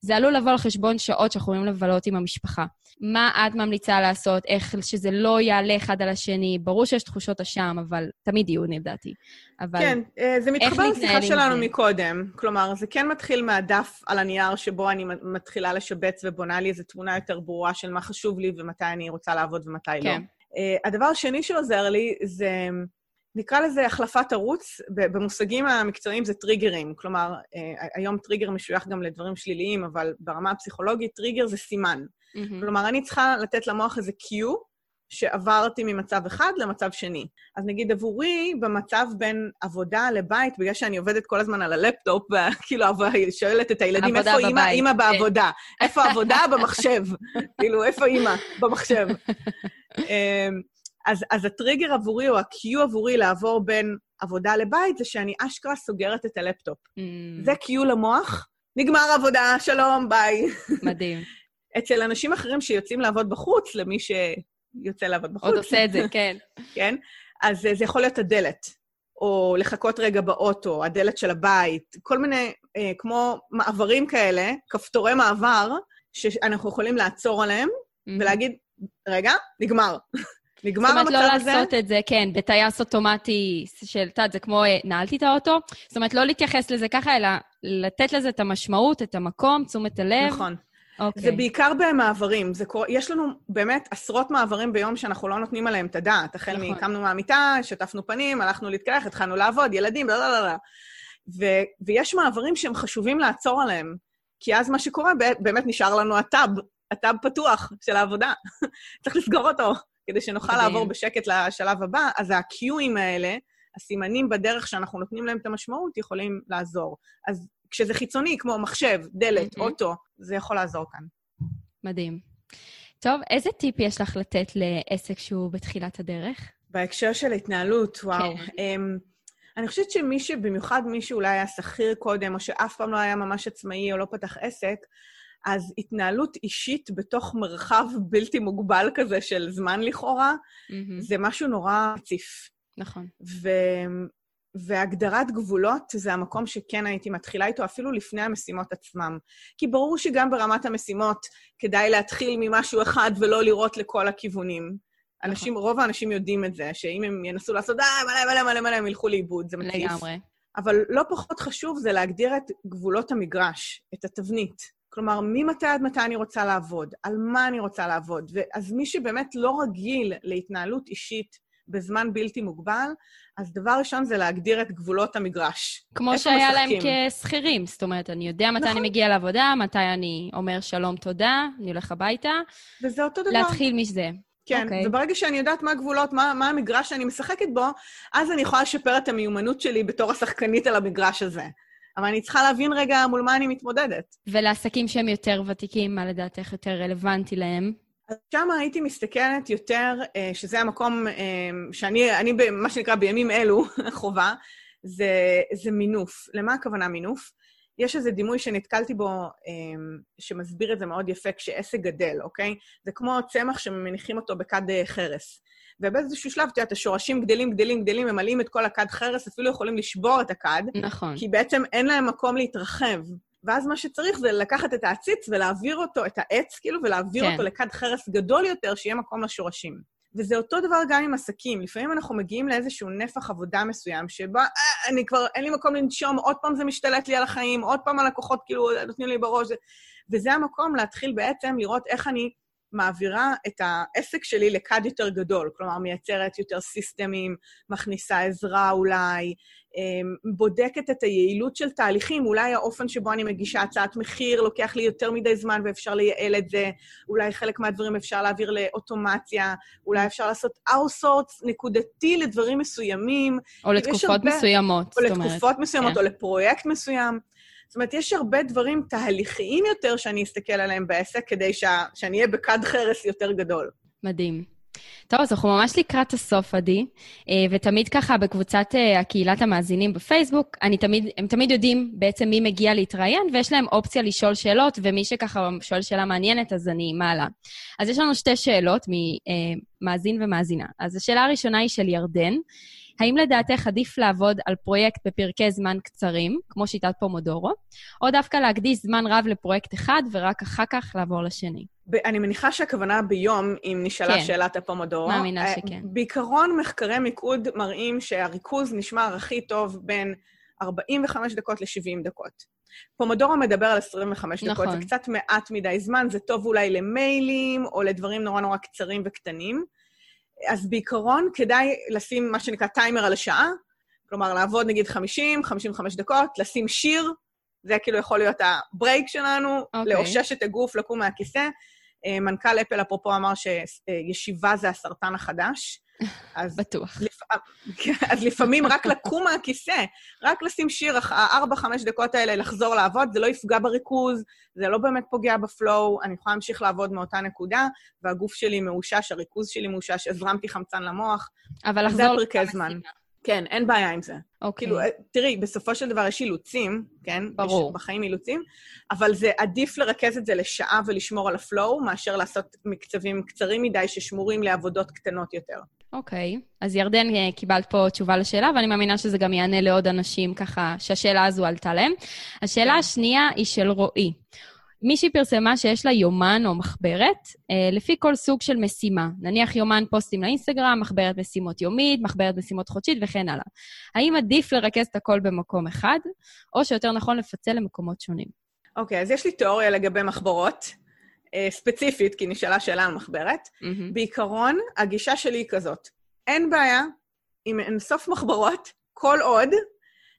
Speaker 1: זה עלול לבוא על חשבון שעות שאנחנו יכולים לבלות עם המשפחה. מה את ממליצה לעשות, איך שזה לא יעלה אחד על השני? ברור שיש תחושות אשם, אבל תמיד יהיו, לדעתי. אבל...
Speaker 2: כן, אה, זה מתחבר לשיחה שלנו
Speaker 1: זה?
Speaker 2: מקודם. כלומר, זה כן מתחיל מהדף על הנייר שבו אני מתחילה לשבץ ובונה לי איזו תמונה יותר ברורה של מה חשוב לי ומתי אני רוצה לעבוד ומתי לא.
Speaker 1: כן.
Speaker 2: אה, הדבר השני שעוזר לי זה, נקרא לזה החלפת ערוץ, במושגים המקצועיים זה טריגרים. כלומר, אה, היום טריגר משוייך גם לדברים שליליים, אבל ברמה הפסיכולוגית טריגר זה סימן.
Speaker 1: מהמם.
Speaker 2: כלומר, אני צריכה לתת למוח איזה cue, שעברתי ממצב אחד למצב שני. אז נגיד עבורי, במצב בין עבודה לבית, בגלל שאני עובדת כל הזמן על הלפטופ, וכאילו [LAUGHS] שואלת את הילדים,
Speaker 1: עבודה
Speaker 2: איפה אימא? אימא
Speaker 1: כן.
Speaker 2: בעבודה. איפה העבודה? במחשב. [LAUGHS] כאילו, איפה אימא? במחשב. [LAUGHS] אז, אז הטריגר עבורי, או ה-cue עבורי לעבור בין עבודה לבית, זה שאני אשכרה סוגרת את הלפטופ.
Speaker 1: Mm,
Speaker 2: זה cue למוח, נגמר עבודה, שלום, ביי.
Speaker 1: מדהים. [LAUGHS]
Speaker 2: אצל אנשים אחרים שיוצאים לעבוד בחוץ, למי שיוצא לעבוד בחוץ,
Speaker 1: עוד עושה את זה, כן. [LAUGHS]
Speaker 2: כן? אז אה, זה יכול להיות הדלת, או לחכות רגע באוטו, הדלת של הבית, כל מיני, אה, כמו מעברים כאלה, כפתורי מעבר, שאנחנו יכולים לעצור עליהם
Speaker 1: מהמם.
Speaker 2: ולהגיד, רגע, נגמר. נגמר
Speaker 1: זאת אומרת,
Speaker 2: המצב
Speaker 1: לא
Speaker 2: הזה.
Speaker 1: לעשות את זה, כן, בטייס אוטומטי של, יודעת, זה כמו אה, נעלתי את האוטו. זאת אומרת, לא להתייחס לזה ככה, אלא לתת לזה את המשמעות, את המקום, תשומת הלב.
Speaker 2: נכון.
Speaker 1: אוקיי.
Speaker 2: זה בעיקר במעברים. זה קורה, יש לנו באמת עשרות מעברים ביום שאנחנו לא נותנים עליהם את הדעת. החל
Speaker 1: נכון.
Speaker 2: מקמנו מהמיטה, שטפנו פנים, הלכנו להתקלח, התחלנו לעבוד, ילדים, לא, לא, לא, לא. ו- ויש מעברים שהם חשובים לעצור עליהם. כי אז מה שקורה, באמת נשאר לנו הטאב, הטאב פתוח של העבודה. [LAUGHS] צריך לסגור אותו, כדי שנוכל. לעבור בשקט לשלב הבא. אז ה-Qים האלה, הסימנים בדרך שאנחנו נותנים להם את המשמעות, יכולים לעזור. אז כשזה חיצוני, כמו מחשב, דלת. אוטו, זה יכול לעזור כאן.
Speaker 1: מדהים. טוב, איזה טיפ יש לך לתת לעסק שהוא בתחילת הדרך?
Speaker 2: בהקשר של התנהלות, וואו.
Speaker 1: כן.
Speaker 2: כן. אני חושבת שמי שבמיוחד מי שאולי היה שכיר קודם, או שאף פעם לא היה ממש עצמאי או לא פתח עסק, אז התנהלות אישית בתוך מרחב בלתי מוגבל כזה של זמן לכאורה,
Speaker 1: מהמם.
Speaker 2: זה משהו נורא מציף.
Speaker 1: נכון.
Speaker 2: ו... והגדרת גבולות זה המקום שכן הייתי מתחילה איתו, אפילו לפני המשימות עצמם. כי ברור שגם ברמת המשימות כדאי להתחיל ממשהו אחד ולא לראות לכל הכיוונים. אנשים, רוב האנשים יודעים את זה, שאם הם ינסו לעשות, אה, מלא, מלא, מלא, מלא, הם ילכו לאיבוד, זה מציף.
Speaker 1: לגמרי.
Speaker 2: אבל לא פחות חשוב זה להגדיר את גבולות המגרש, את התבנית. כלומר, ממתי עד מתי אני רוצה לעבוד, על מה אני רוצה לעבוד. אז מי שבאמת לא רגיל להתנהלות אישית בזמן בלתי מוגבל, אז דבר ראשון זה להגדיר את גבולות המגרש.
Speaker 1: כמו שהיה להם? כשכירים. זאת אומרת, אני יודע מתי
Speaker 2: נכון.
Speaker 1: אני מגיע לעבודה, מתי אני אומר שלום, תודה, אני הולך הביתה.
Speaker 2: וזה אותו דבר.
Speaker 1: להתחיל מזה.
Speaker 2: כן,
Speaker 1: אוקיי.
Speaker 2: וברגע שאני יודעת מה הגבולות, מה, מה המגרש שאני משחקת בו, אז אני יכולה לשפר את המיומנות שלי בתור השחקנית על המגרש הזה. אבל אני צריכה להבין רגע מול מה אני מתמודדת.
Speaker 1: ולעסקים שהם יותר ותיקים, מה לדעתך יותר רלוונטי להם?
Speaker 2: אז שם הייתי מסתכלת יותר, אה, שזה המקום אה, שאני, אני, מה שנקרא בימים אלו, [LAUGHS] חובה, זה, זה מינוף. למה הכוונה מינוף? יש איזה דימוי שנתקלתי בו, אה, שמסביר את זה מאוד יפה, כשעסק גדל, אוקיי? זה כמו צמח שמניחים אותו בכד חרס. ובאיזשהו שלב, את יודעת, השורשים גדלים, גדלים, גדלים, ממלאים את כל הכד חרס, אפילו יכולים לשבור את הכד,
Speaker 1: נכון.
Speaker 2: כי בעצם אין להם מקום להתרחב. ואז מה שצריך זה לקחת את העציץ ולהעביר אותו, את העץ, כאילו, ולהעביר
Speaker 1: כן.
Speaker 2: אותו לכד חרס גדול יותר, שיהיה מקום לשורשים. וזה אותו דבר גם עם עסקים. לפעמים אנחנו מגיעים לאיזשהו נפח עבודה מסוים, שבה אה, אני כבר, אין לי מקום לנשום, עוד פעם זה משתלט לי על החיים, עוד פעם הלקוחות כאילו נותנים לי בראש. זה- וזה המקום להתחיל בעצם לראות איך אני מעבירה את העסק שלי לכד יותר גדול. כלומר, מייצרת יותר systems, מכניסה עזרה אולי, אמ, בודקת את היעילות של תהליכים, אולי האופן שבו אני מגישה הצעת מחיר לוקח לי יותר מדי זמן ואפשר לייעל את זה, אולי חלק מהדברים אפשר להעביר לאוטומציה, אולי אפשר לעשות outsource נקודתי לדברים מסוימים,
Speaker 1: או לתקופות
Speaker 2: הרבה-
Speaker 1: מסוימות,
Speaker 2: או
Speaker 1: זאת אומרת.
Speaker 2: לתקופות מסוימות,
Speaker 1: כן.
Speaker 2: או לפרויקט מסוים. זאת אומרת, יש הרבה דברים תהליכיים יותר שאני אסתכל עליהם בעסק, כדי שה, שאני אהיה בכד חרס יותר גדול.
Speaker 1: מדהים. טוב, אז אנחנו ממש לקראת הסוף, עדי, אה, ותמיד ככה בקבוצת אה, הקהילת המאזינים בפייסבוק, אני תמיד, הם תמיד יודעים בעצם מי מגיע להתראיין, ויש להם אופציה לשאול שאלות, ומי שככה שואל שאלה מעניינת, אז אני מעלה. אז יש לנו שתי שאלות ממאזין ומאזינה. אז השאלה הראשונה היא של ירדן. האם לדעתך עדיף לעבוד על פרויקט בפרקי זמן קצרים, כמו שיטת פומודורו, או דווקא להקדיש זמן רב לפרויקט אחד ורק אחר כך לעבור לשני?
Speaker 2: אני מניחה שהכוונה ביום, אם נשאלה
Speaker 1: כן.
Speaker 2: שאלת הפומודורו.
Speaker 1: מאמינה
Speaker 2: אה,
Speaker 1: שכן.
Speaker 2: בעיקרון, מחקרי מיקוד מראים שהריכוז נשמר הכי טוב בין 45 דקות ל-70 דקות. פומודורו מדבר על 25 דקות,
Speaker 1: נכון.
Speaker 2: זה קצת מעט מדי זמן, זה טוב אולי למיילים או לדברים נורא נורא קצרים וקטנים. אז בעיקרון כדאי לשים מה שנקרא טיימר על השעה, כלומר לעבוד נגיד 50, 55 דקות, לשים שיר, זה כאילו יכול להיות הברייק שלנו,
Speaker 1: אוקיי.
Speaker 2: לאושש את הגוף, לקום מהכיסא, אה, מנכ"ל אפל, אפרופו, אמר שישיבה זה הסרטן החדש.
Speaker 1: אז [LAUGHS] בטוח.
Speaker 2: אז לפעמים רק לקום מהכיסא, רק לשים שיר, הארבע-חמש דקות האלה לחזור לעבוד, זה לא יפגע בריכוז, זה לא באמת פוגע בפלואו, אני יכולה להמשיך לעבוד מאותה נקודה, והגוף שלי מאושש, הריכוז שלי מאושש, הזרמתי חמצן למוח.
Speaker 1: אבל לחזור...
Speaker 2: זה פרקי זמן. כן, אין בעיה עם זה.
Speaker 1: אוקיי.
Speaker 2: כאילו, אה, תראי, בסופו של דבר יש אילוצים, כן?
Speaker 1: ברור.
Speaker 2: יש בחיים אילוצים, אבל זה עדיף לרכז את זה לשעה ולשמור על הפלואו, מאשר לעשות מקצבים קצרים מדי ששמורים לעבודות קטנות יותר.
Speaker 1: אוקיי. אז ירדן, אה, קיבלת פה תשובה לשאלה, ואני מאמינה שזה גם יענה לעוד אנשים ככה, שהשאלה הזו עלתה להם. השאלה כן. השנייה היא של רועי. מישהי פרסמה שיש לה יומן או מחברת אה, לפי כל סוג של משימה. נניח יומן פוסטים לאינסטגרם, מחברת משימות יומית, מחברת משימות חודשית וכן הלאה. האם עדיף לרכז את הכל במקום אחד, או שיותר נכון לפצל למקומות שונים?
Speaker 2: אוקיי, okay, אז יש לי תיאוריה לגבי מחברות, ספציפית, כי נשאלה שאלה על מחברת. Mm-hmm. בעיקרון, הגישה שלי היא כזאת, אין בעיה עם אינסוף מחברות, כל עוד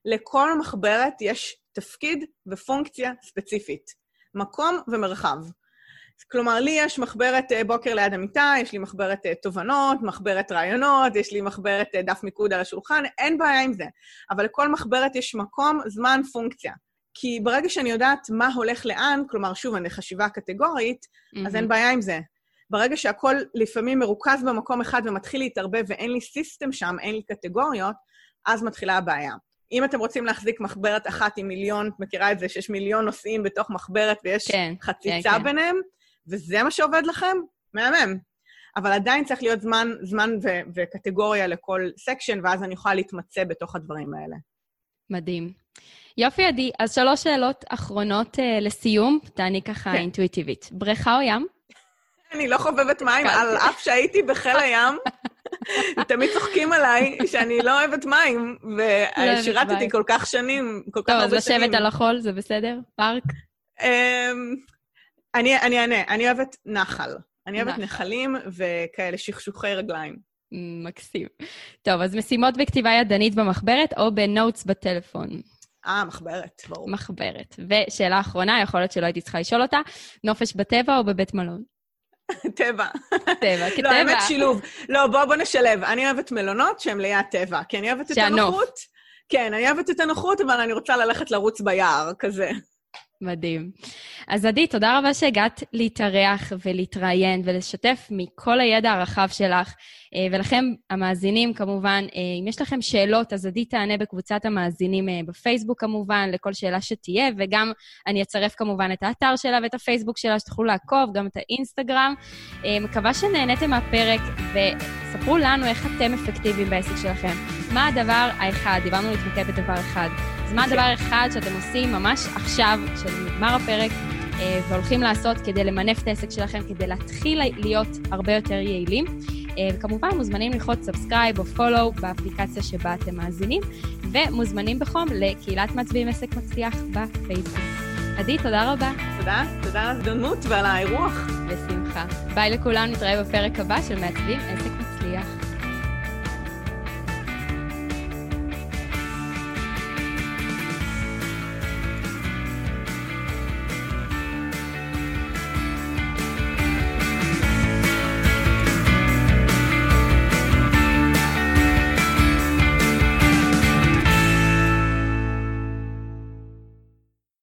Speaker 2: לכל מחברת יש תפקיד ופונקציה ספציפית. מקום ומרחב. כלומר, לי יש מחברת אה, בוקר ליד המיטה, יש לי מחברת אה, תובנות, מחברת רעיונות, יש לי מחברת אה, דף מיקוד על השולחן, אין בעיה עם זה. אבל לכל מחברת יש מקום, זמן, פונקציה. כי ברגע שאני יודעת מה הולך לאן, כלומר, שוב, אני חשיבה קטגורית, mm-hmm. אז אין בעיה עם זה. ברגע שהכל לפעמים מרוכז במקום אחד ומתחיל להתערבב ואין לי סיסטם שם, אין לי קטגוריות, אז מתחילה הבעיה. אם אתם רוצים להחזיק מחברת אחת עם מיליון, את מכירה את זה שיש מיליון נושאים בתוך מחברת ויש כן, חציצה כן, כן. ביניהם, וזה מה שעובד לכם, מהמם. אבל עדיין צריך להיות זמן, זמן ו- וקטגוריה לכל סקשן, ואז אני יכולה להתמצא בתוך הדברים האלה.
Speaker 1: מדהים. יופי, עדי. אז שלוש שאלות אחרונות uh, לסיום, תעני ככה כן. אינטואיטיבית. בריכה או ים?
Speaker 2: אני לא חובבת מים, על אף שהייתי בחיל הים. תמיד צוחקים עליי שאני לא אוהבת מים, ושירתתי כל כך שנים, כל כך הרבה
Speaker 1: שנים. טוב, אז לשבת על החול זה בסדר? פארק?
Speaker 2: אמ, אני אענה, אני אוהבת נחל. אני אוהבת נחלים וכאלה שכשוכי רגליים.
Speaker 1: מקסים. טוב, אז משימות בכתיבה ידנית במחברת או בנוטס בטלפון?
Speaker 2: אה, מחברת, ברור.
Speaker 1: מחברת. ושאלה אחרונה, יכול להיות שלא הייתי צריכה לשאול אותה, נופש בטבע או בבית מלון?
Speaker 2: טבע.
Speaker 1: טבע, כטבע.
Speaker 2: לא, האמת שילוב. לא, בוא, בוא נשלב. אני אוהבת מלונות שהן ליד טבע, כי אני אוהבת את הנוחות. כן, אני אוהבת את הנוחות, אבל אני רוצה ללכת לרוץ ביער, כזה.
Speaker 1: מדהים. אז עדי, תודה רבה שהגעת להתארח ולהתראיין ולשתף מכל הידע הרחב שלך. אה, ולכם, המאזינים, כמובן, אה, אם יש לכם שאלות, אז עדי תענה בקבוצת המאזינים אה, בפייסבוק, כמובן, לכל שאלה שתהיה, וגם אני אצרף כמובן את האתר שלה ואת הפייסבוק שלה, שתוכלו לעקוב, גם את האינסטגרם. מקווה שנהניתם מהפרק, וספרו לנו איך אתם אפקטיביים בעסק שלכם. מה הדבר האחד, דיברנו להתמקד בדבר אחד, אז מה הדבר האחד שאתם עושים ממש עכשיו, שנגמר הפרק, והולכים לעשות כדי למנף את העסק שלכם, כדי להתחיל להיות הרבה יותר יעילים. אה, וכמובן, מוזמנים ללחוץ subscribe או follow באפליקציה שבה אתם מאזינים, ומוזמנים בחום לקהילת מצביעים עסק מצליח בפייסבוק. עדי, תודה רבה.
Speaker 2: תודה, תודה על ההזדמנות ועל האירוח.
Speaker 1: בשמחה. ביי לכולם, נתראה בפרק הבא של מעצבים עסק מצליח.